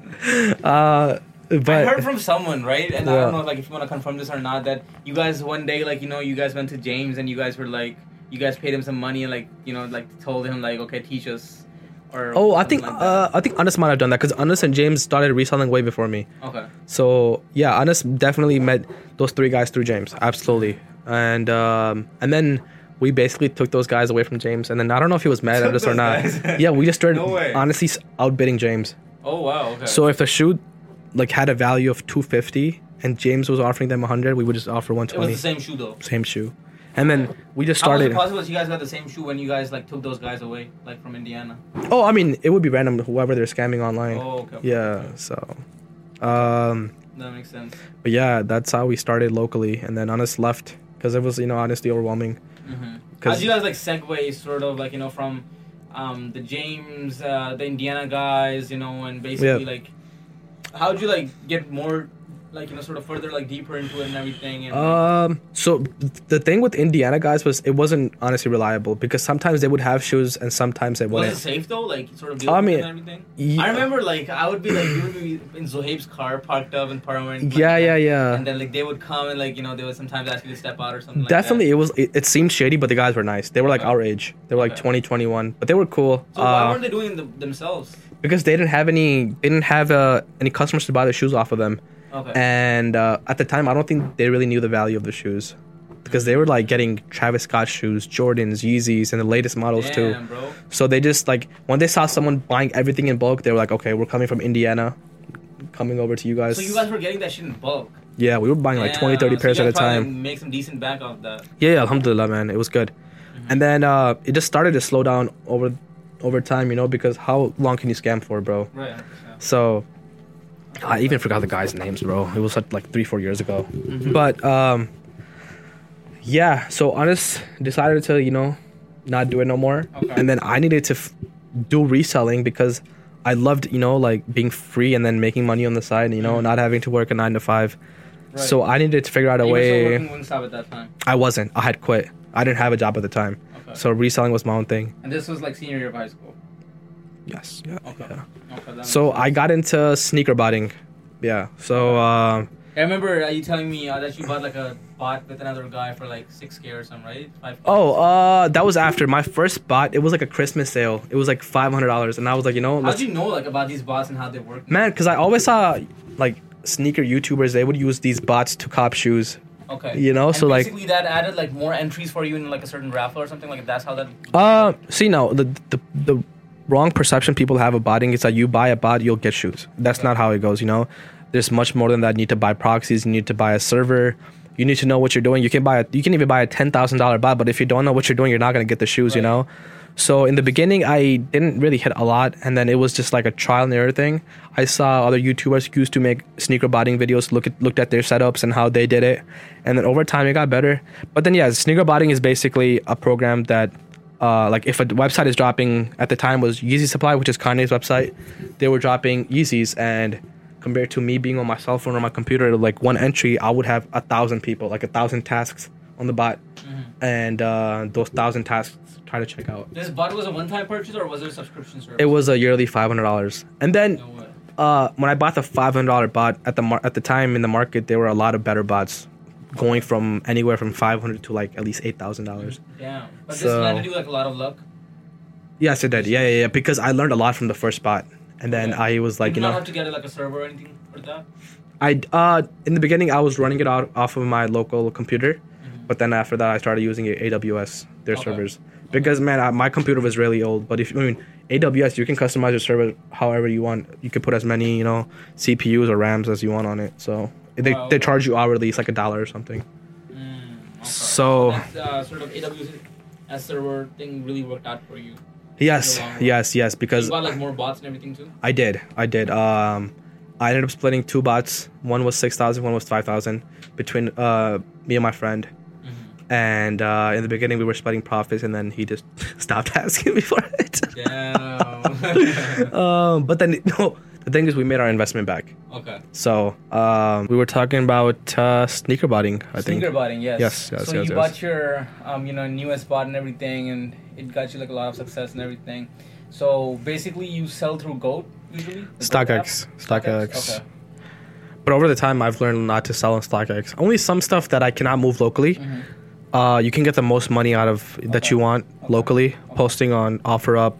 uh, but I heard from someone, right? And I don't know, like, if you want to confirm this or not, that you guys one day, like, you know, you guys went to James and you guys were like, you guys paid him some money and like, you know, like told him like, okay, teach us. Or oh, I think like uh, I think Anas might have done that because Anas and James started reselling way before me. okay. So yeah, Anas definitely met those three guys through James, absolutely, and um, and then. We basically took those guys away from James, and then I don't know if he was mad at us or not. <laughs> yeah, we just started <laughs> No honestly outbidding James. Oh wow. Okay. So if the shoe like had a value of 250 and James was offering them 100, we would just offer one twenty. it was 120. the same shoe though. Same shoe. And then we just How was started. it possible you guys got the same shoe when you guys like took those guys away, like from Indiana? Oh, I mean, it would be random whoever they're scamming online. Oh, okay. okay, yeah, okay. so um That makes sense. but yeah, that's how we started locally and then Anas left cuz it was, you know, honestly overwhelming. Mm-hmm. How did you guys like segue, sort of like you know, from um, the James, uh, the Indiana guys, you know, and basically Yeah. like, how'd you like get more like you know, sort of further like deeper into it and everything? And, Um. So the thing with Indiana guys was it wasn't honestly reliable because sometimes they would have shoes and sometimes they was wouldn't. it safe though? Like sort of I mean, and everything. yeah. I remember like I would be like you would be in Zohaib's car parked up in Parliament. like, Yeah, yeah, yeah. And then like they would come and like you know they would sometimes ask you to step out or something. Definitely, Like it was. It, it seemed shady, but the guys were nice. They were like Okay. our age. They were like Okay. 20, 21, but they were cool. So why Uh, weren't they doing them themselves? because they didn't have any. They didn't have uh, any customers to buy the shoes off of them. Okay. And uh, at the time, I don't think they really knew the value of the shoes because they were like getting Travis Scott shoes, Jordans, Yeezys, and the latest models too. Bro. So they just like when they saw someone buying everything in bulk, they were like, okay, we're coming from Indiana, coming over to you guys. So you guys were getting that shit in bulk. yeah, we were buying like 20, 30 Damn, so pairs at a time. Make some decent back off that. Yeah, yeah, alhamdulillah, man. It was good. Mm-hmm. And then uh, it just started to slow down over over time, you know, because how long can you scam for, bro? Right. 100%. So I even forgot the guys' names, bro. It was like three, four years ago. Mm-hmm. But um, yeah. So Anas decided to you know not do it no more, Okay. and then I needed to f- do reselling because I loved you know like being free and then making money on the side, you know, not having to work a nine to five. Mm-hmm. Right. So I needed to figure out a you way. working at that time. I wasn't. I had quit. I didn't have a job at the time. Okay. So reselling was my own thing. and this was like senior year of high school. Yes. Yeah. Okay. yeah. Okay. So. I got into sneaker botting. Yeah. So uh, I remember uh, you telling me uh, that you bought like a bot with another guy for like six k or something, right? Five. oh, uh, that was after my first bot. It was like a Christmas sale. It was like five hundred dollars, and I was like, you know, How'd let's, you know like about these bots and how they work? man, because I always saw like sneaker YouTubers. They would use these bots to cop shoes. Okay. You know, And so, like- basically that added like more entries for you in like a certain raffle or something. Like that's how that. Uh, see, no, the the the wrong perception people have of botting is that you buy a bot, you'll get shoes. That's not how it goes. You know, there's much more than that. You need to buy proxies. You need to buy a server. You need to know what you're doing. You can buy a, you can even buy a ten thousand dollar bot, but if you don't know what you're doing, you're not gonna get the shoes. You know. So in the beginning, I didn't really hit a lot, and then it was just like a trial and error thing. I saw other YouTubers who used to make sneaker botting videos, look at looked at their setups and how they did it, and then over time it got better. But then yeah, sneaker botting is basically a program that uh, like if a website is dropping at the time was Yeezy Supply, which is Kanye's website, they were dropping Yeezys, and compared to me being on my cell phone or my computer, like one entry, I would have a thousand people, like a thousand tasks on the bot, and uh, those thousand tasks try to check out. This bot was a one-time purchase or was it a subscription service? It was a yearly five hundred dollars, and then No uh, when I bought the five hundred dollar bot at the mar- at the time in the market, there were a lot of better bots, going from anywhere from five hundred to like at least eight thousand dollars. Damn. But this So- landed you like a lot of luck. Yes, it did. Yeah, yeah, yeah. Because I learned a lot from the first spot, and then Okay. I was like, you you do not know, have to get like a server or anything for that. I uh in the beginning I was running it out off of my local computer, but then after that I started using AWS their Okay. servers because man I, my computer was really old. But if I mean AWS, you can customize your server however you want. You can put as many you know CPUs or RAMs as you want on it. So they Wow, they charge you hourly. It's like a dollar or something. Mm, okay. So that uh, sort of AWS server thing really worked out for you. yes, in the long run. yes, yes. You Because got like more bots and everything too. I did. I did. Um, I ended up splitting two bots. One was six thousand. One was five thousand between uh me and my friend. Mm-hmm. And uh, in the beginning, we were splitting profits, and then he just <laughs> stopped <laughs> asking me for it. Damn. <laughs> um, but then no, the thing is, we made our investment back. okay. So um, we were talking about uh, sneaker botting. I Sneaker think. botting, yes. Yes, yes, So yes, you yes. bought your, um, you know, newest bot and everything, and it got you like a lot of success and everything. So basically, you sell through Goat usually. App? StockX. StockX. Okay. But over the time, I've learned not to sell on StockX. Only some stuff that I cannot move locally. Mhm. Uh, you can get the most money out of that you want Okay. locally. Posting on OfferUp,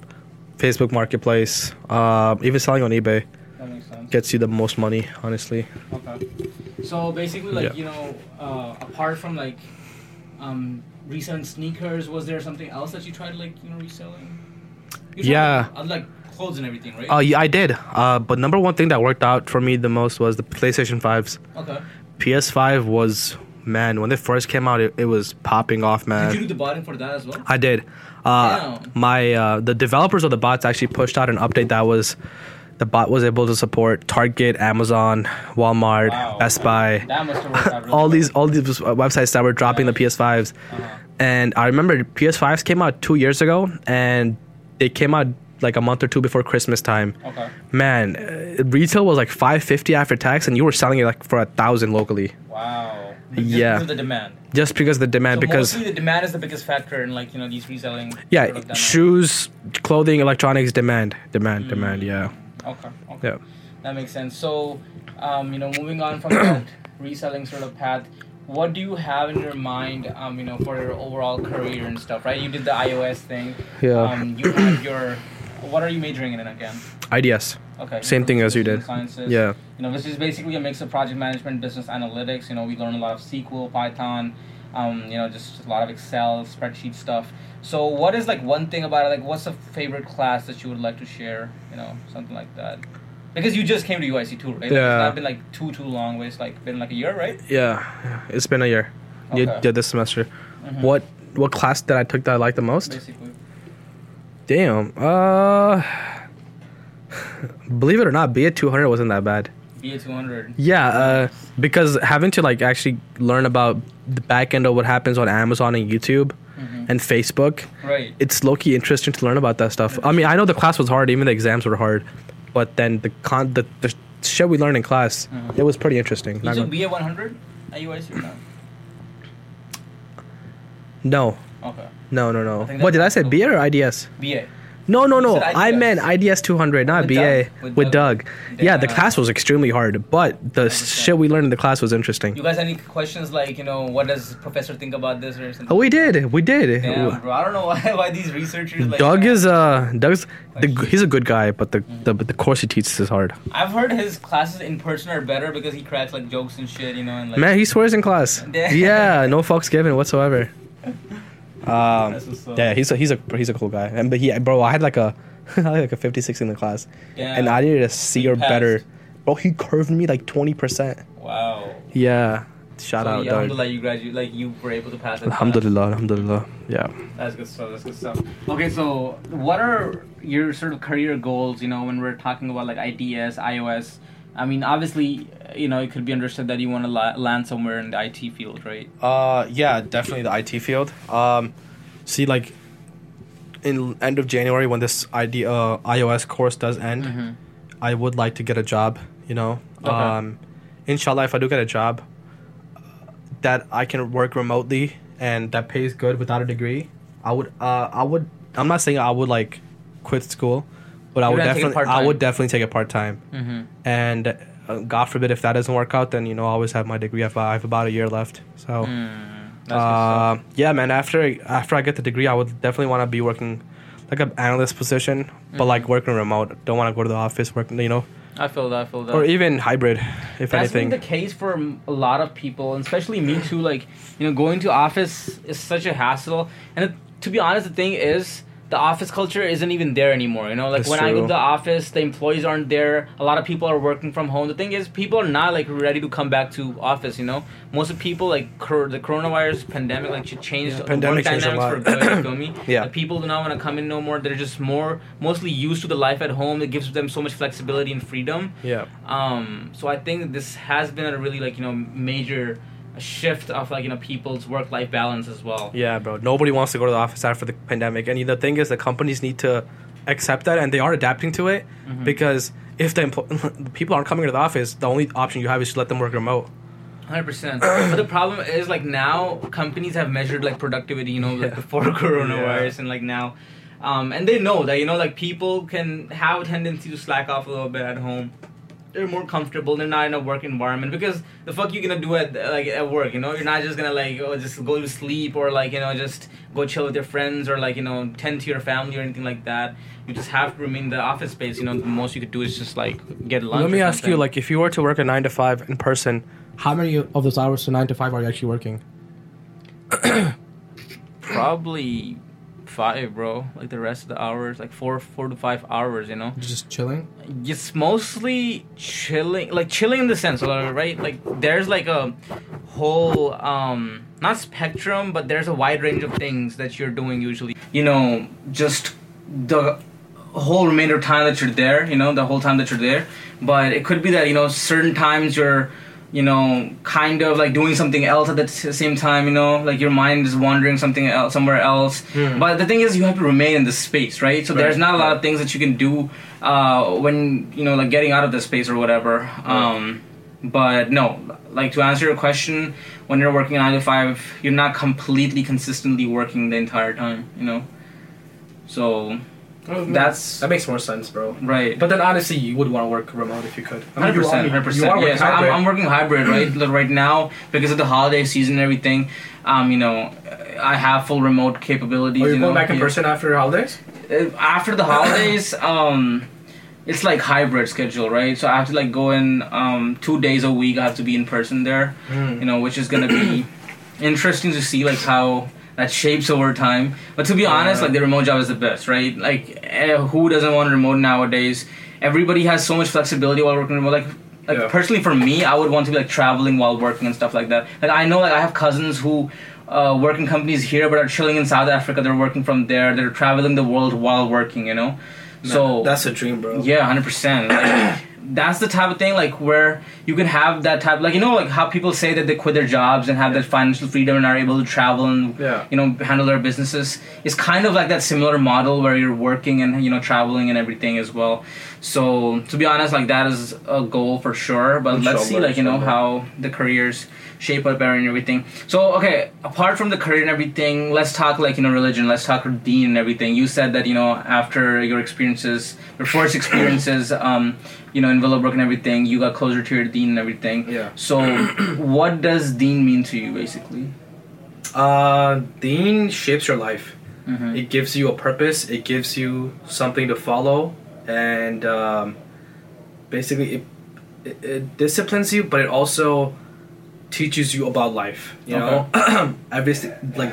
Facebook Marketplace, uh, even selling on eBay That makes sense. gets you the most money. Honestly, Okay. So basically, like Yeah. you know, uh, apart from like um, reselling sneakers, was there something else that you tried like you know reselling? You Yeah. Like, uh, like clothes and everything, right? uh, yeah, I did. Uh, but number one thing that worked out for me the most was the PlayStation Fives. okay. PS5 was man when it first came out, it, it was popping off, man. Did you do the botting for that as well? I did. Uh, my uh, the developers of the bots actually pushed out an update that was the bot was able to support Target, Amazon, Walmart, Wow. Best Buy, That must have out really all these all these websites that were dropping the PS5s. Uh-huh. And I remember PS5s came out two years ago, and they came out like a month or two before Christmas time. Okay. Man, uh, retail was like five fifty after tax, and you were selling it like for a thousand locally, Wow. Just Yeah. Because the demand. just because of the demand. So because mostly the demand is the biggest factor in like you know these reselling. yeah, sort of demo. shoes, clothing, electronics, demand, demand, demand. Yeah, Okay. Okay. yeah. That makes sense. So, um, you know, moving on from that reselling sort of path, what do you have in your mind, um, you know, for your overall career and stuff, right? You did the iOS thing. Yeah. Um, you have your, what are you majoring in again? IDS. Okay. Same thing as you did. Sciences. Yeah. You know, this is basically a mix of project management, business analytics. You know, we learn a lot of SQL, Python, um, you know, just a lot of Excel, spreadsheet stuff. So, what is like one thing about it? Like, what's a favorite class that you would like to share? You know, something like that. Because you just came to UIC too, right? Like, Yeah. It's not been like too too long. But it's like been like a year, right? Yeah, it's been a year. Okay. yeah, this semester. Mhm. What what class that I took that I liked the most? Basically. Damn. Uh, <sighs> believe it or not, BA 200 wasn't that bad. BA two hundred. Yeah, uh, because having to like actually learn about the back end of what happens on Amazon and YouTube Mhm. and Facebook, Right. it's low key interesting to learn about that stuff. I mean, I know the class was hard, even the exams were hard, but then the con the, the shit we learned in class, Mhm. it was pretty interesting. You Not took BA one hundred at UIC or no? no, Okay. No, no, no. What did I say? BA or IDS? BA. No, no, no. I meant IDS 200, not With BA. Doug. With With, Doug. Doug. Yeah, the class was extremely hard, but the shit we learned in the class was interesting. You guys any questions like you know what does professor think about this or something? Oh, we did. We did. Damn, bro. I don't know <laughs> why why these researchers like. Doug is uh Doug's the, he's a good guy, but the, Mm-hmm. the but the course he teaches is hard. I've heard his classes in person are better because he cracks like jokes and shit, you know, and like. Man, he swears in class. <laughs> Yeah. yeah, no fucks given whatsoever. <laughs> Um, That's what's up. yeah, he's a he's a he's a cool guy. And but he bro, I had like a <laughs> I had like a 56 in the class, Yeah. and I needed a C He or passed. better. Bro, he curved me like 20 percent. Wow. Yeah, shout so, out yeah. Alhamdulillah, you graduate, like you were able to pass it. Alhamdulillah, alhamdulillah. Yeah. That's good stuff. That's good stuff. Okay, so what are your sort of career goals? You know, when we're talking about like IDS, iOS. I mean, obviously, you know, it could be understood that you want to la- land somewhere in the IT field, right? Uh, yeah, definitely the IT field. Um, see, like in end of January when this ID uh, iOS course does end, Mhm. I would like to get a job. You know, Okay. um, inshallah, if I do get a job uh, that I can work remotely and that pays good without a degree, I would. Uh, I would. I'm not saying I would like quit school, but I would gonna take it definitely. I would definitely take it part time. Mm-hmm. And uh, God forbid if that doesn't work out, then you know I always have my degree. I have, I have about a year left. So. Mm, Uh, yeah, man. After after I get the degree, I would definitely want to be working like an analyst position, but like Mm-hmm. working remote. Don't want to go to the office, working, you know, I feel that. I feel that. or even hybrid, if That's anything. been the case for a lot of people, and especially me too. Like, you know, going to office is such a hassle. And it, to be honest, the thing is, the office culture isn't even there anymore. You know, like That's when I go to the office, the employees aren't there. A lot of people are working from home. The thing is, people are not like ready to come back to office. You know, most of people like cor- the coronavirus pandemic like ch- changed Yeah, the pandemic work dynamics for good. You feel <coughs> me? Yeah. The people do not want to come in no more. They're just more mostly used to the life at home. It gives them so much flexibility and freedom. yeah, Um, so I think this has been a really like you know major shift of like you know people's work life balance as well. yeah, bro. Nobody wants to go to the office after the pandemic, and the thing is, the companies need to accept that, and they are adapting to it Mm-hmm. because if the, empl- <laughs> the people aren't coming to the office, the only option you have is to let them work remote. Hundred percent. But the problem is like now companies have measured like productivity, you know, like Yeah. before <laughs> coronavirus and like now, um, and they know that you know like people can have a tendency to slack off a little bit at home. They're more comfortable. They're not in a work environment because the fuck you gonna do at like at work? You know, you're not just gonna like oh, just go to sleep or like you know just go chill with your friends or like you know tend to your family or anything like that. You just have to remain in the office space. You know, the most you could do is just like get lunch. Let me ask you, like, if you were to work a nine to five in person, how many of those hours to nine to five are you actually working? Probably five, bro. Like the rest of the hours, like four, four to five hours. You know, Just chilling. it's mostly chilling, like chilling in the sense, right? Like there's like a whole, um, not spectrum, but there's a wide range of things that you're doing usually. You know, just the whole remainder of time that you're there. You know, the whole time that you're there. But it could be that you know certain times you're you know, kind of like doing something else at the t- same time, you know, like your mind is wandering something else, somewhere else. Hmm. But the thing is, you have to remain in the space, right? So there's not a lot right. of things that you can do uh, when, you know, like getting out of the space or whatever. Um, but no, like to answer your question, when you're working nine to five, you're not completely consistently working the entire time, you know? So, That's- that makes more sense, bro. right. But then honestly, you would want to work remote if you could. I mean, Hundred you percent, are- hundred you percent. are Yeah, so I'm. I'm working hybrid, right? <clears throat> Like right now because of the holiday season and everything. Um, you know, I have full remote capabilities. Are you you going know, back in yeah. person after the holidays? Uh, After the holidays, <clears throat> um, it's like hybrid schedule, right? So I have to like go in um two days a week. I have to be in person there. Hmm. You know, which is gonna be <clears throat> interesting to see like how that shapes over time. But to be honest, like the remote job is the best, right? Like eh, who doesn't want a remote nowadays? Everybody has so much flexibility while working remote. Like like Yeah. personally for me, I would want to be like traveling while working and stuff like that. Like I know like I have cousins who uh, work in companies here but are chilling in South Africa. They're working from there. They're traveling the world while working. You know, so that's a dream, bro. yeah, hundred percent. That's the type of thing like where you can have that type, like you know, like how people say that they quit their jobs and have that financial freedom and are able to travel and Yeah. you know handle their businesses. It's kind of like that similar model where you're working and you know traveling and everything as well. So to be honest, like that is a goal for sure. But let's see, like you know how the careers shape up and everything. So okay, apart from the career and everything, let's talk like you know religion. Let's talk deen and everything. You said that you know after your experiences, your first experiences, <coughs> um, you know in Willowbrook and everything, you got closer to your Deen and everything. Yeah. So <coughs> what does Deen mean to you, basically? Uh, Deen shapes your life. Mm-hmm. It gives you a purpose. It gives you something to follow, and um, basically, it, it it disciplines you, but it also teaches you about life. You know, obviously, <clears throat> like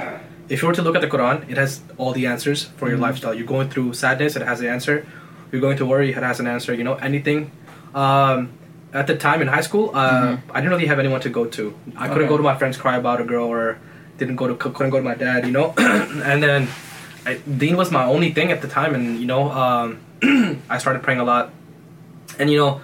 if you were to look at the Quran, it has all the answers for your Mhm. lifestyle. You're going through sadness, it has an answer. You're going to worry, it has an answer. You know, anything. Um, at the time in high school, uh, Mhm. I didn't really have anyone to go to. I couldn't Okay. go to my friends cry about a girl or didn't go to couldn't go to my dad, you know. <clears throat> and then I, Deen was my only thing at the time, and you know, um, <clears throat> I started praying a lot, and you know,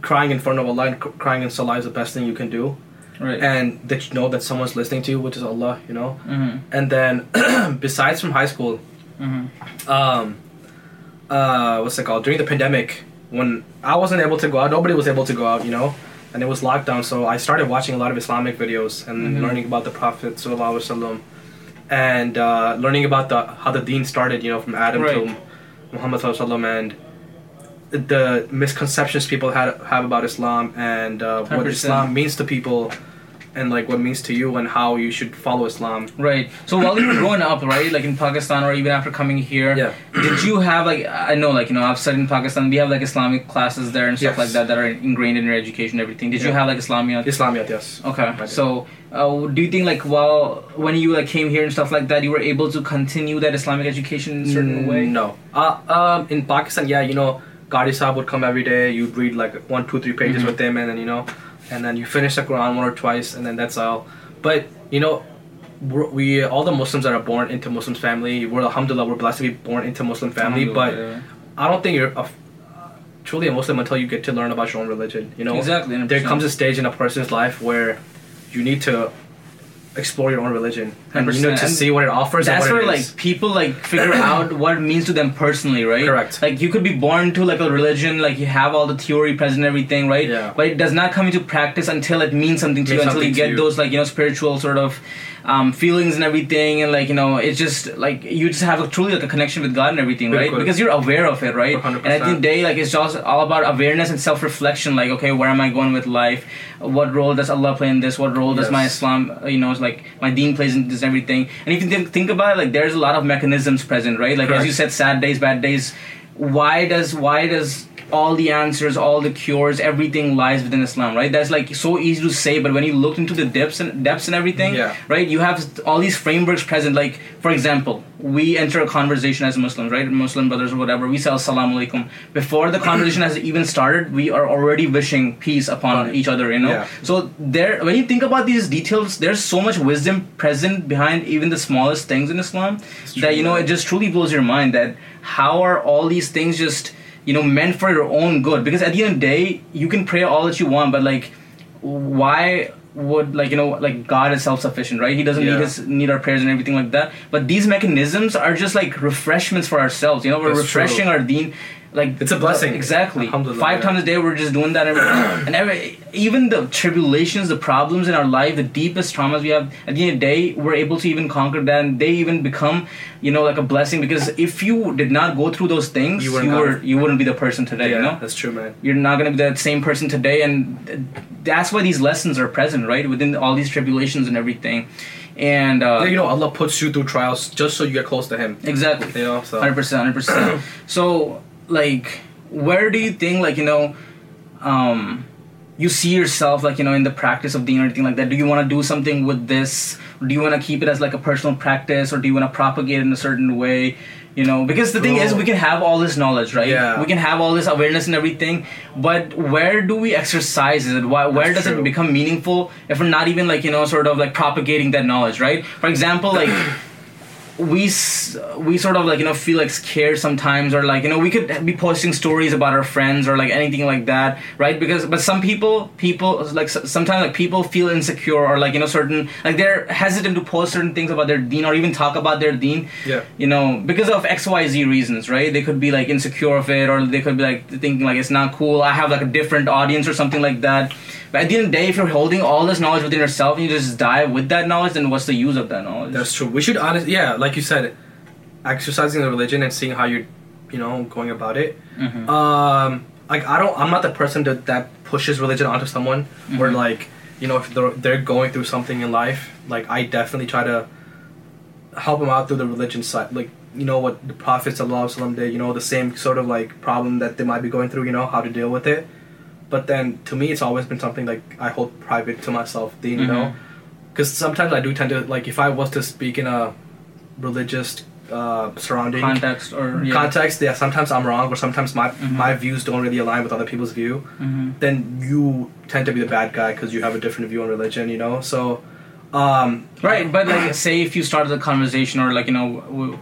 crying in front of Allah and crying in Salah is the best thing you can do, Right. and that you know that someone's listening to you, which is Allah, you know. mm-hmm. And then, <clears throat> besides from high school, Mm-hmm. um, uh, what's it called? During the pandemic, when I wasn't able to go out, nobody was able to go out, you know, and it was lockdown. So I started watching a lot of Islamic videos and Mhm. learning about the Prophet sallallahu alaihi wasallam, and uh, learning about the how the Deen started, you know, from Adam Right. to Muhammad sallallahu alaihi wasallam, and the misconceptions people had have about Islam and uh, what 100%. Islam means to people. And like what it means to you and how you should follow Islam. Right. So while you were growing up, right, like in Pakistan or even after coming here, Yeah. did you have like I know like you know I've studied in Pakistan. We have like Islamic classes there and stuff Yes. like that that are ingrained in your education. and Everything. Did you have like Islamiyat? Islamiyat, yes. Okay. So uh, do you think like while when you like came here and stuff like that, you were able to continue that Islamic education in a certain Mm, way? No. Uh, um, in Pakistan, yeah, you know, Qari Saab would come every day. You'd read like one, two, three pages Mhm. with him, and then you know, and then you finish the Quran one or twice, and then that's all. But you know, we're, all the Muslims that are born into Muslim family, we're alhamdulillah, we're blessed to be born into Muslim family. But Alhamdulillah, I don't think you're a, truly a Muslim until you get to learn about your own religion. You know, Exactly, 100%. There comes a stage in a person's life where you need to explore your own religion and you know to see what it offers. that's and what where like is. people like figure <clears throat> out what it means to them personally right Correct. like you could be born to like a religion like you have all the theory present everything right Yeah. but it does not come into practice until it means something to Means you until you get you. those like you know spiritual sort of um, feelings and everything and like you know it's just like you just have a truly like a connection with god and everything right? Because you're aware of it right? 100%. and at the end day like it's just all about awareness and self-reflection like okay where am i going with life? What role does allah play in this? What role does my islam you know it's like my deen plays in this everything? And if you think, think about it like there's a lot of mechanisms present right? Like as you said sad days bad days why does why does all the answers all the cures everything lies within islam right that's like so easy to say but when you look into the depths and depths and everything Yeah. right you have all these frameworks present like for example we enter a conversation as muslims right muslim brothers or whatever we say assalamu alaikum before the conversation has even started we are already wishing peace upon Right. each other you know Yeah. so there when you think about these details there's so much wisdom present behind even the smallest things in islam that you know it just truly blows your mind that how are all these things just you know meant for your own good because at the end of the day you can pray all that you want but like why would like you know like God is self sufficient, right? He doesn't Yeah. need his need our prayers and everything like that. But these mechanisms are just like refreshments for ourselves. You know, we're That's refreshing true. our deen. Like It's a blessing. Exactly. Five times a day, we're just doing that, every, and every even the tribulations, the problems in our life, the deepest traumas we have. At the end of the day, we're able to even conquer that, and they even become, you know, like a blessing. Because if you did not go through those things, You you, wouldn't were you wouldn't be the person today. yeah, You know that's true, man. you're not going to be that same person today and that's why these lessons are present right within all these tribulations and everything and uh, Yeah, you know, Allah puts you through trials just so you get close to Him. exactly You know, so 100% 100% <clears throat> so like where do you think like you know um you see yourself like you know in the practice of deen or anything like that? Do you want to do something with this? Do you want to keep it as like a personal practice or do you want to propagate it in a certain way? You know because the thing is we can have all this knowledge right? Yeah. we can have all this awareness and everything but where do we exercise it? Why, where That's does true. it become meaningful if we're not even like you know sort of like propagating that knowledge right? For example like <clears throat> we we sort of like you know feel like scared sometimes or like you know we could be posting stories about our friends or like anything like that right? Because but some people people like sometimes like people feel insecure or like you know certain like they're hesitant to post certain things about their deen or even talk about their deen Yeah. you know because of xyz reasons right? They could be like insecure of it or they could be like thinking like it's not cool. I have like a different audience or something like that but at the end of the day if you're holding all this knowledge within yourself and you just die with that knowledge then what's the use of that knowledge That's true. We should honestly, yeah, like you said, exercising the religion and seeing how you're, you know, going about it. Mhm. Um, like I don't, I'm not the person that that pushes religion onto someone. Or Mhm. like, you know, if they're they're going through something in life, like I definitely try to help them out through the religion side. Like, you know what the prophets Prophet Sallallahu did. You know, the same sort of like problem that they might be going through. You know, how to deal with it. But then to me, it's always been something like I hold private to myself. You know Mhm. because sometimes I do tend to like if I was to speak in a religious uh, surrounding context or yeah. context, yeah, sometimes I'm wrong or sometimes my Mhm. my views don't really align with other people's view. Mhm. Then you tend to be the bad guy because you have a different view on religion, you know. So, um, Right, but like, say if you started a conversation or like you know, w-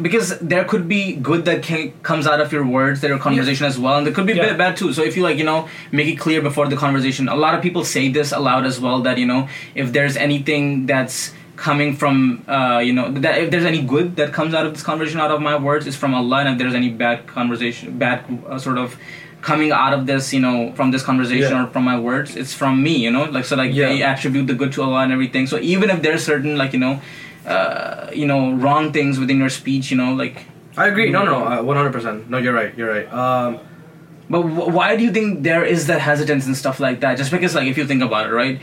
because there could be good that can, comes out of your words, there are conversation as well, and there could be Yeah. bad, bad too. So if you like you know make it clear before the conversation, a lot of people say this aloud as well that you know if there's anything that's coming from uh, you know that if there's any good that comes out of this conversation out of my words is from Allah and if there's any bad conversation bad uh, sort of coming out of this you know from this conversation Yeah. or from my words it's from me you know like so like Yeah. they attribute the good to Allah and everything so even if there's certain like you know uh, you know wrong things within your speech you know like I agree. No, no, uh, one hundred percent. No, you're right. You're right. Um, But wh- why do you think there is that hesitance and stuff like that? Just because, like, if you think about it, right?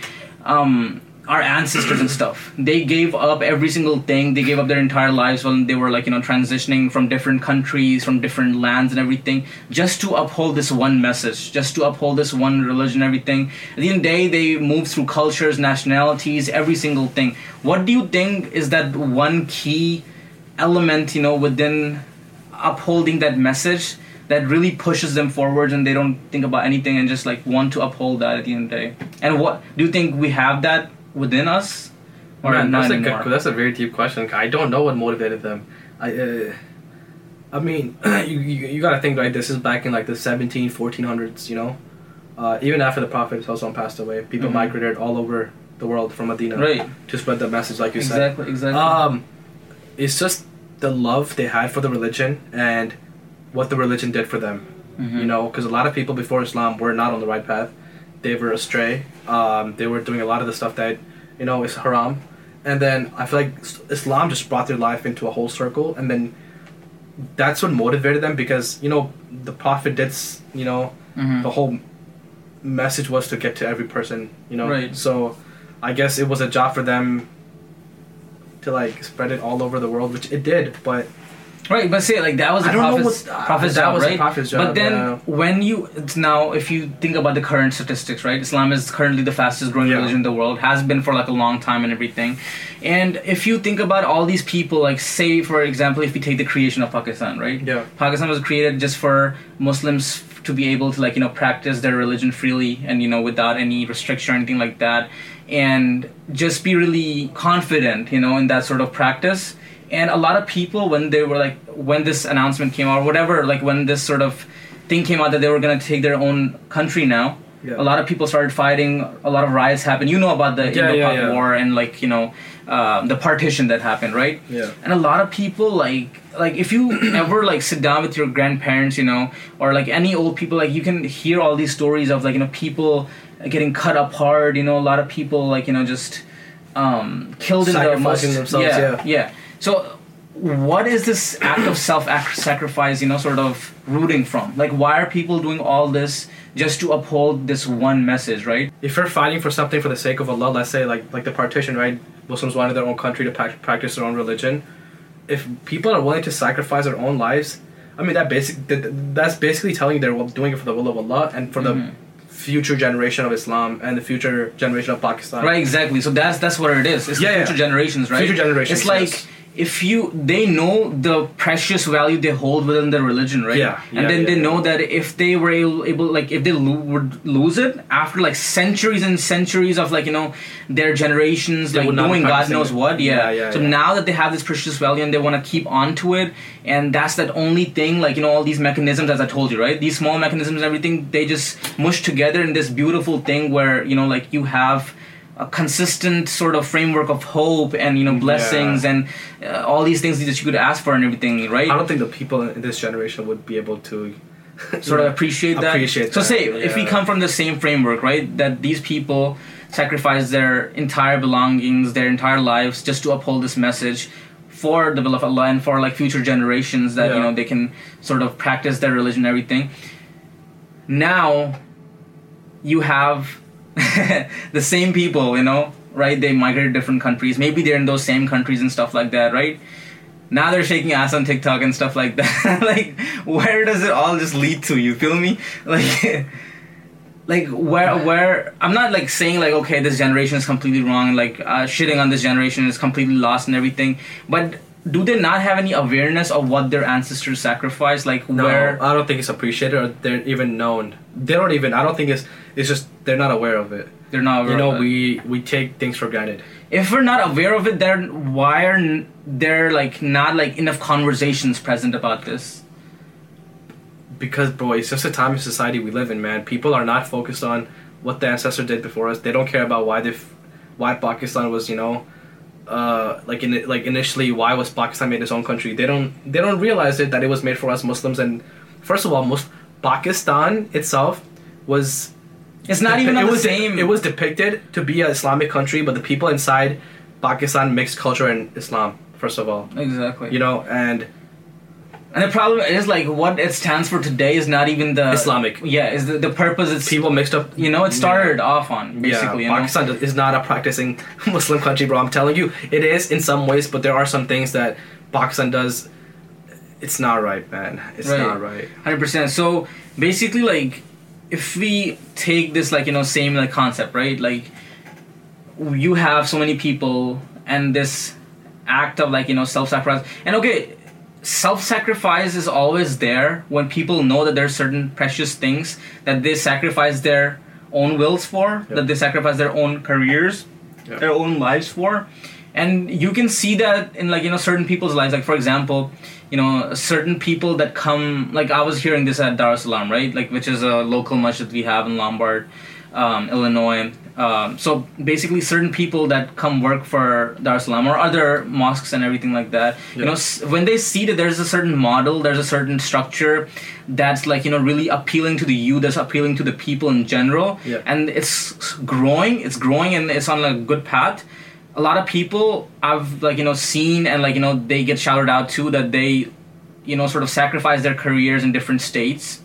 Um, our ancestors and stuff, they gave up every single thing. They gave up their entire lives when they were, like, you know, transitioning from different countries, from different lands and everything, just to uphold this one message, just to uphold this one religion, everything. At the end of the day, they moved through cultures, nationalities, every single thing. What do you think is that one key element, you know, within upholding that message that really pushes them forward and they don't think about anything and just like want to uphold that at the end of the day. And what do you think we have that within us or man, not that's a good. That's a very deep question. I don't know what motivated them. I, uh, I mean, <clears throat> you, you you gotta think right. This is back in like the 17, 1400s. You know, uh, even after the Prophet Sallallahu passed away, people Mhm. migrated all over the world from Medina Right. to spread the message, like you said. Exactly, exactly. Um, it's just the love they had for the religion and what the religion did for them. Mhm. You know, because a lot of people before Islam were not on the right path. They were astray. Um, they were doing a lot of the stuff that you know it's haram. And then I feel like Islam just brought their life into a whole circle, and then that's what motivated them because you know the Prophet did. You know, Mhm. the whole message was to get to every person. You know, Right. so I guess it was a job for them to like spread it all over the world, which it did. But Right, but say like that was the I don't know prophet's, what- uh, prophet's that job, was right? prophet's But then yeah. when you it's now, if you think about the current statistics, right? Islam is currently the fastest growing Yeah. religion in the world, has been for like a long time and everything. And if you think about all these people, like say for example, if we take the creation of Pakistan, right? Yeah. Pakistan was created just for Muslims to be able to like you know practice their religion freely and you know without any restriction or anything like that, and just be really confident, you know, in that sort of practice and a lot of people when they were like when this announcement came out or whatever like when this sort of thing came out that they were going to take their own country now Yeah. a lot of people started fighting. A lot of riots happened. You know about the Yeah, Indo-Pak yeah. War and like you know um, the partition that happened, right? Yeah. And a lot of people like like if you <clears throat> ever like sit down with your grandparents, you know, or like any old people, like you can hear all these stories of like you know people getting cut apart. You know, a lot of people like you know just um, killed in the most themselves, yeah, yeah. So what is this act of self-sacrifice you know sort of rooting from like why are people doing all this just to uphold this one message right if you're fighting for something for the sake of Allah, let's say like like the partition, right? Muslims wanted their own country to practice their own religion. If people are willing to sacrifice their own lives, I mean that basic that, that's basically telling you they're doing it for the will of Allah and for Mhm. the future generation of Islam and the future generation of Pakistan. right exactly so that's that's what it is it's Yeah, the yeah. future generations right Future generations, it's like yes. If you they know the precious value they hold within their religion right Yeah, and then yeah, they yeah. know that if they were able, able like if they lo- would lose it after like centuries and centuries of like you know their generations They like would not be doing god knows it. what yeah, Yeah, yeah, so yeah. now that they have this precious value and they want to keep on to it and that's that only thing like you know all these mechanisms as i told you right these small mechanisms and everything they just mush together in this beautiful thing where you know like you have a consistent sort of framework of hope and you know blessings and uh, all these things that you could ask for and everything right I don't think the people in this generation would be able to <laughs> sort of <laughs> appreciate that. Appreciate so that, say if we come from the same framework, right? That these people sacrifice their entire belongings, their entire lives just to uphold this message for the will of Allah and for like future generations that you know they can sort of practice their religion and everything. Now you have <laughs> the same people, you know, right? They migrated to different countries. Maybe they're in those same countries and stuff like that, right? Now they're shaking ass on TikTok and stuff like that. <laughs> like, where does it all just lead to? You feel me? <laughs> Like, like where where I'm not like saying like okay this generation is completely wrong. Like uh, shitting on this generation is completely lost and everything. But do they not have any awareness of what their ancestors sacrificed? Like No, where I don't think it's appreciated or they're even known. They don't even. I don't think it's. It's just they're not aware of it. they're not. Aware You know, we we take things for granted. if we're not aware of it, then why are there like not like enough conversations present about this? Because, bro, it's just the time of society we live in, man. People are not focused on what the ancestor did before us. They don't care about why they, why Pakistan was, you know, uh, like in like initially why was Pakistan made its own country. They don't they don't realize it that it was made for us Muslims. And first of all, Mus- Pakistan itself was It's not even it the was same. It was depicted to be an Islamic country, but the people inside Pakistan mixed culture and Islam. First of all, exactly. you know, and and the problem is like what it stands for today is not even the Islamic. Yeah, is the, the purpose. It's people mixed up. you know it started off on basically. yeah, you know? Pakistan is not a practicing <laughs> Muslim country, bro. I'm telling you, it is in some ways, but there are some things that Pakistan does. It's not right, man. It's Right. not right. Hundred percent. So basically, like, if we take this, like, you know, same like concept, right? Like, you have so many people, and this act of like you know self-sacrifice, and okay, self-sacrifice is always there when people know that there's certain precious things that they sacrifice their own wills for, Yep. that they sacrifice their own careers, Yep. their own lives for and you can see that in like you know certain people's lives like for example you know certain people that come like i was hearing this at dar es salaam right? Like which is a local masjid we have in lombard um, illinois. Um, so basically certain people that come work for dar es salaam or other mosques and everything like that you know when they see that there's a certain model there's a certain structure that's like you know really appealing to the youth that's appealing to the people in general Yeah. and it's growing it's growing and it's on a good path a lot of people I've like you know seen and like you know they get shouted out too that they you know sort of sacrifice their careers in different states.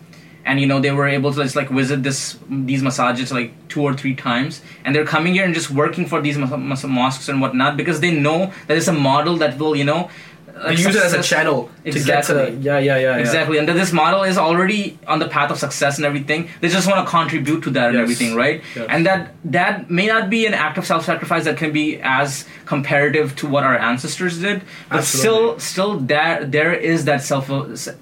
And you know they were able to just like visit this these massages like two or three times. And they're coming here and just working for these mos- mos- mosques and whatnot because they know that it's a model that will you know They use it as a channel to get Exactly. to. Yeah, yeah, yeah, yeah. Exactly, and that this model is already on the path of success and everything. They just want to contribute to that and everything, right? Yes. And that that may not be an act of self-sacrifice that can be as comparative to what our ancestors did, but Absolutely. still, still there there is that self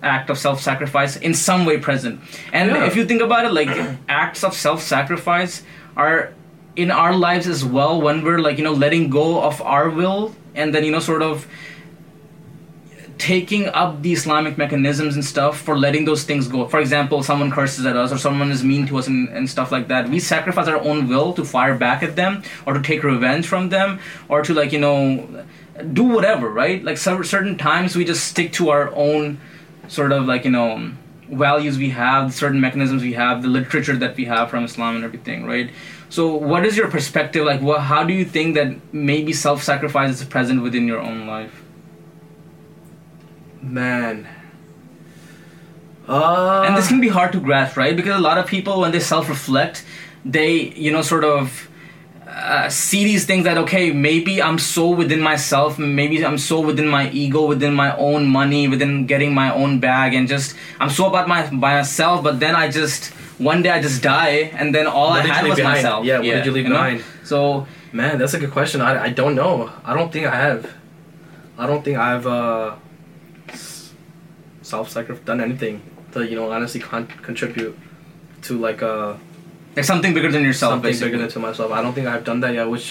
act of self-sacrifice in some way present. And Yeah. if you think about it, like <clears throat> acts of self-sacrifice are in our lives as well when we're like you know letting go of our will and then you know sort of taking up the Islamic mechanisms and stuff for letting those things go. For example, someone curses at us or someone is mean to us and, and stuff like that. We sacrifice our own will to fire back at them or to take revenge from them or to like you know do whatever, right? Like certain times we just stick to our own sort of like you know values we have, certain mechanisms we have, the literature that we have from Islam and everything, right? So, what is your perspective? Like, what, how do you think that maybe self-sacrifice is present within your own life? Man. Uh, and this can be hard to grasp, right? Because a lot of people, when they self-reflect, they, you know, sort of uh, see these things that okay maybe i'm so within myself maybe i'm so within my ego within my own money within getting my own bag and just i'm so about my by myself but then i just one day i just die and then all What i had was behind? myself Yeah, what did you leave know? behind? so Man, that's a good question. I, I don't know. I don't think I have. I don't think I've uh, self sacrificed done anything to you know honestly con- contribute to like uh like something bigger than yourself something basically. bigger than to myself. I don't think I've done that yet. Which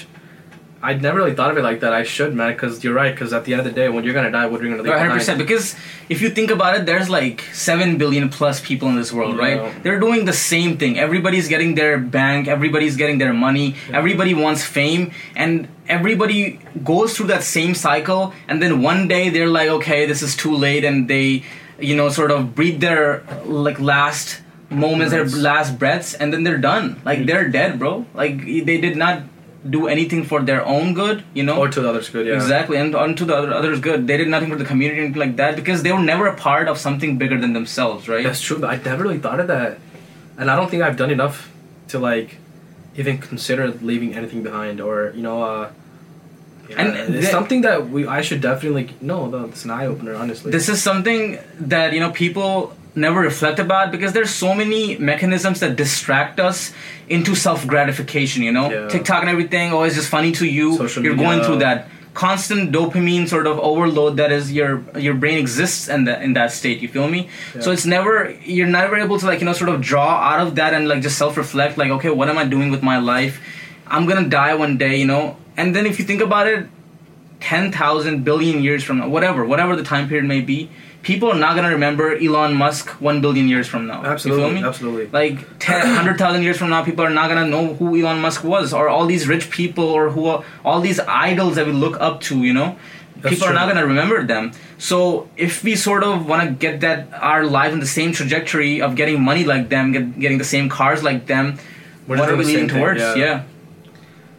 I'd never really thought of it like that. I should, man, because you're right. Because at the end of the day, when you're gonna die, what are you gonna leave Hundred behind? percent. Because if you think about it, there's like seven billion plus people in this world, Yeah. right? They're doing the same thing. Everybody's getting their bank. Everybody's getting their money. Yeah. Everybody wants fame, and everybody goes through that same cycle. And then one day they're like, okay, this is too late, and they, you know, sort of breathe their like last moments, their last breaths, and then they're done. Like they're dead, bro. Like they did not do anything for their own good, you know. Or to the others, good. Yeah. Exactly, and onto the other, others good. They did nothing for the community anything like that because they were never a part of something bigger than themselves, right? That's true, but I never really thought of that, and I don't think I've done enough to like even consider leaving anything behind, or you know, uh, yeah, And it's something that we I should definitely like, no, no, it's an eye opener, honestly. This is something that you know people never reflect about because there's so many mechanisms that distract us into self gratification. You know, Yeah. TikTok and everything oh, always just funny to you. Social You're media. going through that constant dopamine sort of overload that is your your brain exists in that in that state you feel me yeah. so it's never you're never able to like you know sort of draw out of that and like just self reflect like okay what am i doing with my life i'm gonna die one day you know and then if you think about it 10,000 billion years from now, whatever, whatever the time period may be, people are not going to remember Elon Musk 1 billion years from now. absolutely, You feel me? absolutely. Like 10, 100,000 years from now, people are not going to know who Elon Musk was or all these rich people or who are, all these idols that we look up to, you know? That's people are not going to remember them. So if we sort of want to get that our life in the same trajectory of getting money like them, get, getting the same cars like them, We're what are we leading thing, towards? yeah. yeah.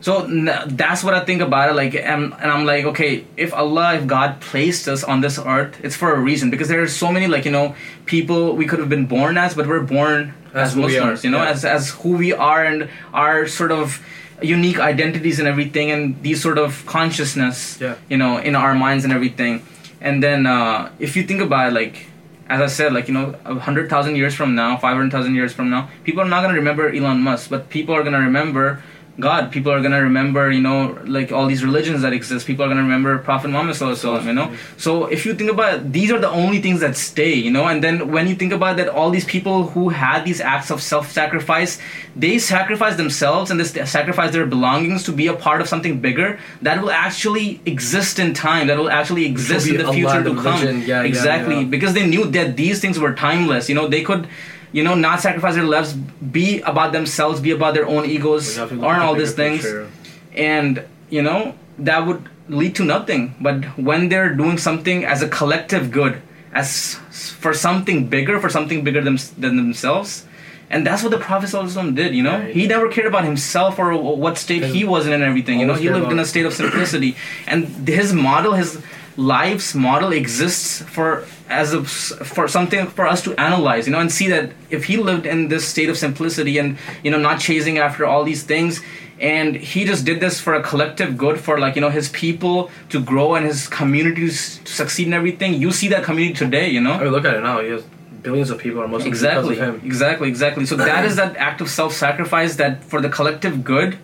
So n- that's what I think about it. Like, and, and I'm like, okay, if Allah, if God placed us on this earth, it's for a reason. Because there are so many, like you know, people we could have been born as, but we're born As as, Muslims. are, You know, yeah. as as who we are and our sort of unique identities and everything, and these sort of consciousness. Yeah. You know, in our minds and everything. And then uh, if you think about it, like. As I said, like you know, a hundred thousand years from now, five hundred thousand years from now, people are not gonna remember Elon Musk, but people are gonna remember God. People are gonna remember, you know, like all these religions that exist. People are gonna remember Prophet Muhammad Sallallahu you know. So if you think about it, these are the only things that stay, you know. And then when you think about that, all these people who had these acts of self-sacrifice, they sacrifice themselves and they sacrifice their belongings to be a part of something bigger that will actually exist in time. That will actually exist in the future to come. Yeah, yeah, exactly, yeah. because they knew that these things were timeless. You know, they could you know, not sacrifice their lives, be about themselves, be about their own egos, We have to look aren't all these things. And, you know, that would lead to nothing. But when they're doing something as a collective good, as for something bigger, for something bigger than, than themselves, and that's what the Prophet did, you know? Right. He never cared about himself or what state he was in and everything, you know? He lived in a state of simplicity. And his model, his life's model exists for as a for something for us to analyze you know and see that if he lived in this state of simplicity and you know not chasing after all these things and he just did this for a collective good for like you know his people to grow and his communities to succeed and everything you see that community today you know I mean, look at it now. He has billions of people are Muslims exactly because of him. exactly exactly so that is that act of self-sacrifice that for the collective good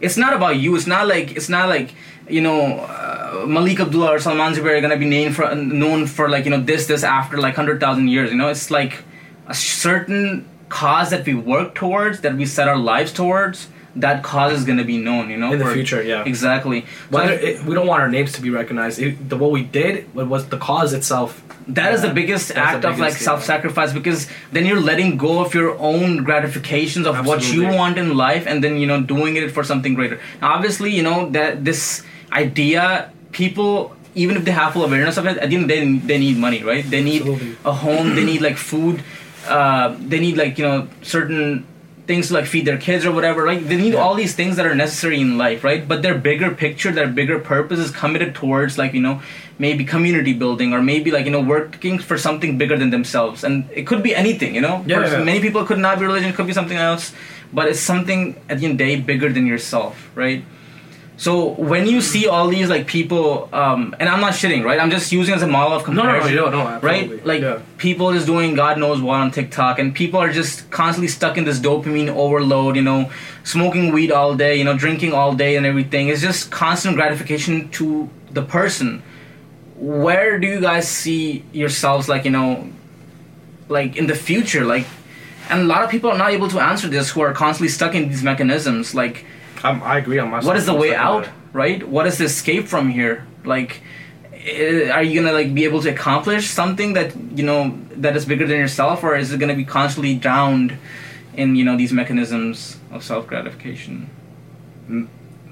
it's not about you it's not like it's not like you know uh, malik abdullah or salman zubair are gonna be named for known for like you know this this after like 100000 years you know? It's like a certain cause that we work towards that we set our lives towards that cause is going to be known you know In the for- future, yeah. exactly So Whether I- it, we don't want our names to be recognized. It, the what we did what was the cause itself. that is the biggest That's the act of like yeah. self-sacrifice because then you're letting go of your own gratifications of what you want in life and then you know doing it for something greater now, obviously you know that this idea people even if they have full awareness of it at the end of the day they need money right they need Absolutely. a home they need like food uh, they need like you know certain things to like feed their kids or whatever like they need Yeah. all these things that are necessary in life right but their bigger picture their bigger purpose is committed towards like you know maybe community building or maybe like you know working for something bigger than themselves and it could be anything you know Yeah, For yeah. many people could not be religion it could be something else but it's something at the end of the day bigger than yourself right so when you see all these like people um, and i'm not shitting right? I'm just using it as a model of No, no, no, comparison no, no, right? Like Yeah. people is doing god knows what on tiktok and people are just constantly stuck in this dopamine overload you know smoking weed all day you know drinking all day and everything. It's just constant gratification to the person. Where do you guys see yourselves like you know like in the future? Like and a lot of people are not able to answer this who are constantly stuck in these mechanisms. Like I'm, I agree on my. what is the way out that. right what is the escape from here like eh, are you gonna like be able to accomplish something that you know that is bigger than yourself or is it gonna be constantly drowned in you know these mechanisms of self-gratification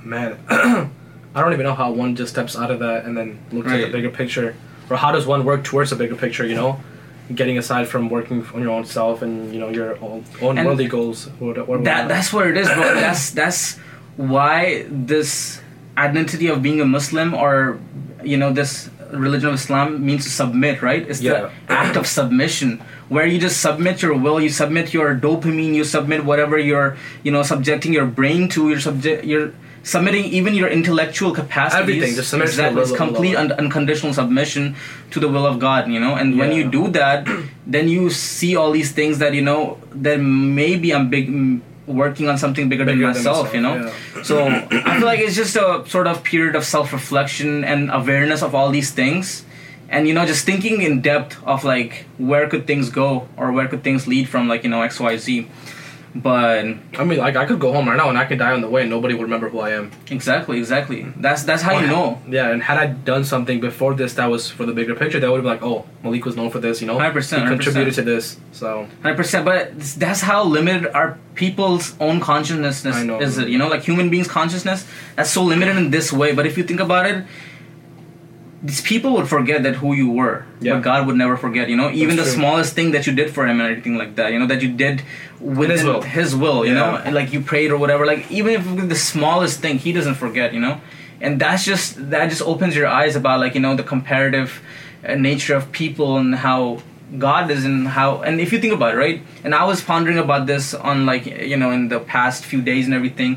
Man, <clears throat> I don't even know how one just steps out of that and then looks at the bigger picture, or how does one work towards a bigger picture? You know, getting aside from working on your own self and you know your own, own worldly goals. Or, or that that's what it is bro <coughs> that's that's why this identity of being a muslim or you know this religion of islam means to submit right? It's Yeah. the act of submission where you just submit your will you submit your dopamine you submit whatever you're you know subjecting your brain to you're subject you're submitting even your intellectual capacities. Everything, just the exactly it's complete un- unconditional submission to the will of god you know? And when you do that then you see all these things that you know that maybe i'm big working on something bigger, Bigger than than myself you know? myself, so <clears throat> i feel like it's just a sort of period of self-reflection and awareness of all these things. And you know just thinking in depth of like where could things go or where could things lead from like you know xyz but I mean, like I could go home right now and I could die on the way and nobody would remember who I am. exactly exactly that's that's how you know Yeah, and had I done something before this that was for the bigger picture, that would have been like, oh, Malik was known for this, you know, 100%, he contributed 100%. to this. So 100% but that's how limited our people's own consciousness I know. is it you know like human beings consciousness that's so limited in this way but if you think about it these people would forget that who you were Yeah. but god would never forget you know even That's the true. smallest thing that you did for him and everything like that you know that you did within His will. his will, you Yeah. know like you prayed or whatever like even if the smallest thing he doesn't forget you know and that's just that just opens your eyes about like you know the comparative uh, nature of people and how god is and how and if you think about it right and i was pondering about this on like you know in the past few days and everything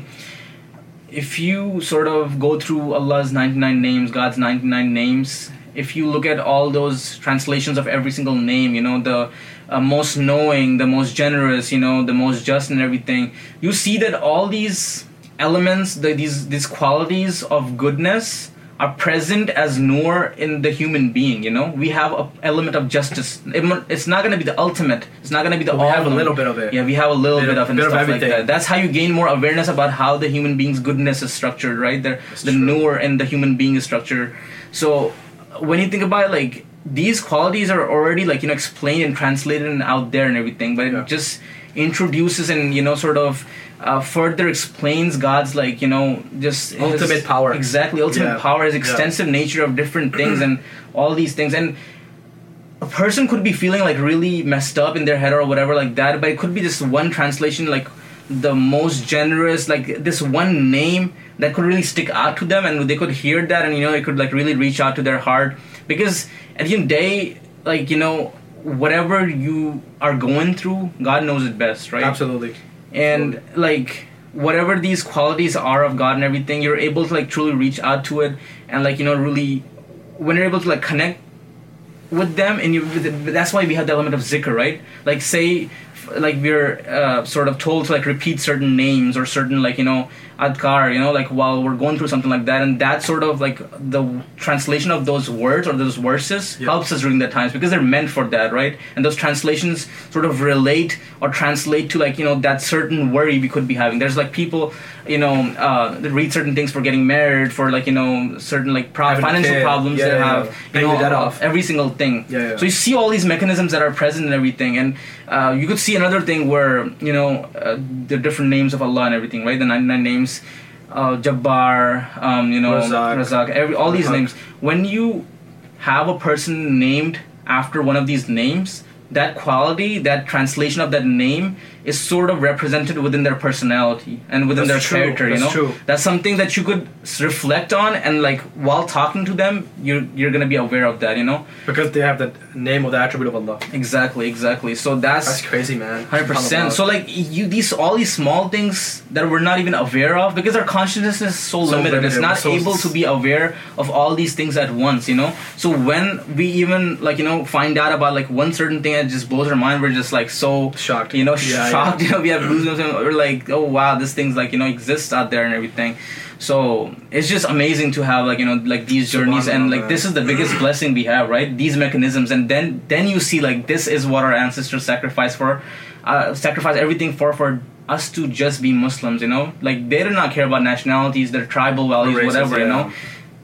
if you sort of go through Allah's 99 names, God's 99 names, if you look at all those translations of every single name, you know, the uh, most knowing, the most generous, you know, the most just and everything, you see that all these elements, the, these these qualities of goodness are present as nur in the human being, you know? We have a element of justice. It It's not going to be the ultimate. It's not going to be the But we have a little bit of it. Yeah, we have a little Bit bit, of- of, and stuff like that. That's how you gain more awareness about how the human being's goodness is structured, right? The, the true. nur in the human being is structured. So when you think about it, like these qualities are already like you know explained and translated and out there and everything, but Yeah. it just introduces and you know sort of uh, further explains God's like you know just his- Ultimate power. Exactly, ultimate Yeah. power, his Yeah. extensive nature of different things and all these things and a person could be feeling like really messed up in their head or whatever like that but it could be just one translation like the most generous like this one name that could really stick out to them and they could hear that and you know it could like really reach out to their heart because at the end of the day like you know whatever you are going through god knows it best right absolutely. And like whatever these qualities are of god and everything you're able to like truly reach out to it and like you know really when you're able to like connect with them and you that's why we have the element of zikr right? Like say like we're uh, sort of told to like repeat certain names or certain like you know adkar, you know, like while we're going through something like that, and that sort of like the translation of those words or those verses Yeah. helps us during that times because they're meant for that, right? And those translations sort of relate or translate to like you know that certain worry we could be having. There's like people, you know, uh, read certain things for getting married, for like you know certain like pro- financial problems Yeah, that yeah, have you know the uh, off. every single thing. Yeah, yeah. So you see all these mechanisms that are present and everything, and uh, you could see another thing where you know uh, the different names of Allah and everything, right? The ninety nine names, uh, Jabbar, um, you know, Razak. Razak, every, all these names. When you have a person named after one of these names, that quality, that translation of that name is sort of represented within their personality and within That's their true. character. You That's know, true. that's something that you could reflect on, and like while talking to them, you're you're gonna be aware of that. You know, Because they have the name or the attribute of Allah. exactly, exactly. So that's That's crazy, man. Hundred percent. So like you, these all these small things that we're not even aware of because our consciousness is so, So limited. It's not so able to be aware of all these things at once. You know. So when we even like you know find out about like one certain thing that just blows our mind, we're just like so Shocked. You know, Yeah, shocked. You <laughs> know, we have <clears throat> goosebumps. And we're like, oh wow, this thing's like you know exists out there and everything. So it's just amazing to have like you know like these journeys and like this is the biggest <clears throat> blessing we have, right? These mechanisms, and then then you see like this is what our ancestors sacrificed for, uh, sacrifice everything for for us to just be Muslims. You know, like they did not care about nationalities, their tribal values, races, whatever. You know,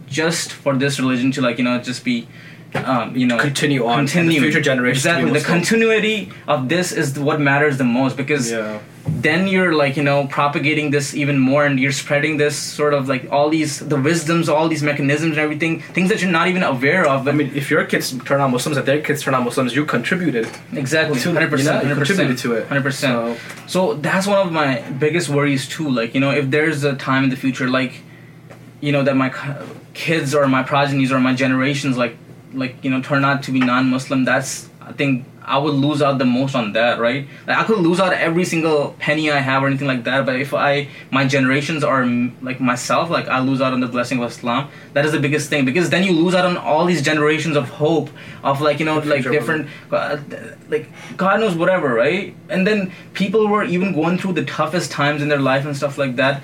just for this religion to like you know just be. Um, you know, Continue on, Continue. future generations Exactly, the continuity of this is what matters the most because Yeah. then you're like you know propagating this even more and you're spreading this sort of like all these the wisdoms all these mechanisms and everything things that you're not even aware of I mean, if your kids turn out Muslims and their kids turn out Muslims, you contributed. exactly to- 100% you know, 100% contributed to it. 100% So- so that's one of my biggest worries too like you know if there's a time in the future like you know that my kids or my progenies or my generations like like you know turn out to be non-muslim that's i think i would lose out the most on that right? Like i could lose out every single penny i have or anything like that but if i my generations are like myself like i lose out on the blessing of islam that is the biggest thing because then you lose out on all these generations of hope of like you know like different uh, like god knows whatever right? And then people were even going through the toughest times in their life and stuff like that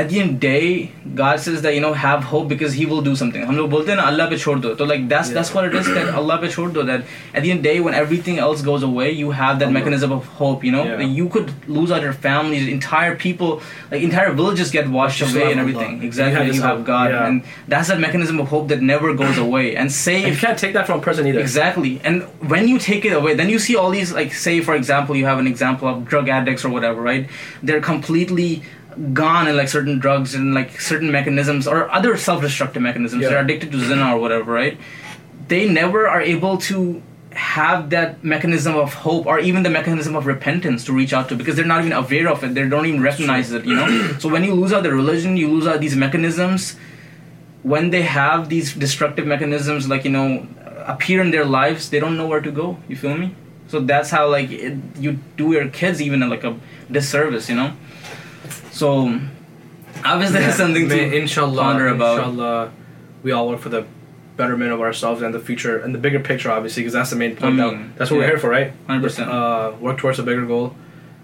at the end of the day god says that you know have hope because he will do something हम लोग बोलते हैं ना अल्लाह पे छोड़ दो तो like that's that's what it is that Allah पे छोड़ दो that at the end of the day when everything else goes away you have that Allah. mechanism of hope you know Yeah. Like, you could lose out your families entire people like entire villages get washed You still away have and Allah. everything You exactly have you this have hope. God Yeah. and that's that mechanism of hope that never goes away and say And you can't take that from a person either. Exactly. And when you take it away, then you see all these, like, say, for example, you have an example of drug addicts or whatever, right? They're completely gone in, like, certain drugs and, like, certain mechanisms or other self destructive mechanisms. Yeah. They're addicted to zina or whatever, right? They never are able to have that mechanism of hope or even the mechanism of repentance to reach out to because they're not even aware of it. They don't even recognize it, you know? so when you lose out the religion, you lose out these mechanisms when they have these destructive mechanisms like you know appear in their lives they don't know where to go you feel me so that's how like it, you do your kids even like a disservice you know so obviously that's something May, to inshallah, ponder about Inshallah, we all work for the betterment of ourselves and the future and the bigger picture, obviously, because that's the main point. I mean, that's what we're here for, right? 100%. Uh, work towards a bigger goal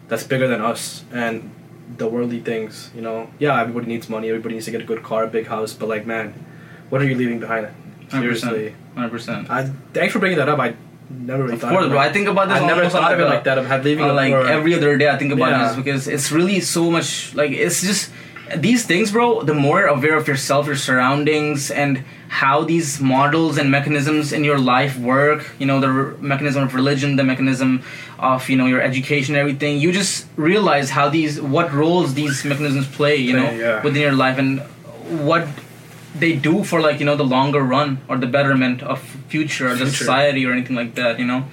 that's bigger than us and the worldly things. You know, yeah, everybody needs money. Everybody needs to get a good car, a big house. But like, man, what are you leaving behind? 100%. Seriously. 100% I, thanks for bringing that up. I never really of thought course bro i think about this I never thought of it like that. Had leaving uh, like every other day i think about Yeah. this because it's really so much like it's just these things bro the more aware of yourself your surroundings and how these models and mechanisms in your life work you know the r- mechanism of religion the mechanism of you know your education everything you just realize how these what roles these mechanisms play you know yeah. within your life and what they do for like you know the longer run or the betterment of future or the society or anything like that you know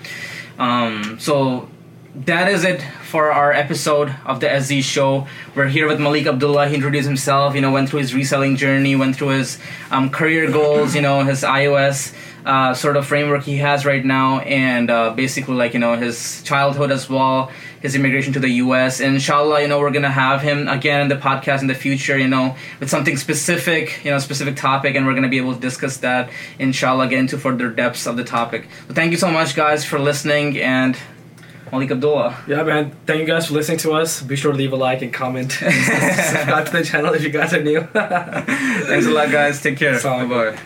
um, so that is it for our episode of the SZ show. We're here with Malik Abdullah. He introduced himself, you know, went through his reselling journey, went through his um, career goals, you know, his iOS uh, sort of framework he has right now, and uh, basically like, you know, his childhood as well, his immigration to the US. And inshallah, you know, we're to have him again in the podcast in the future, you know, with something specific, you know, specific topic, and we're to be able to discuss that, inshallah, get into further depths of the topic. So thank you so much, guys, for listening, and Malik Abdullah. Yeah, man. Thank you guys for listening to us. Be sure to leave a like and comment. <laughs> Subscribe to the channel if you guys are new. <laughs> Thanks a lot, guys. Take care. Bye bye.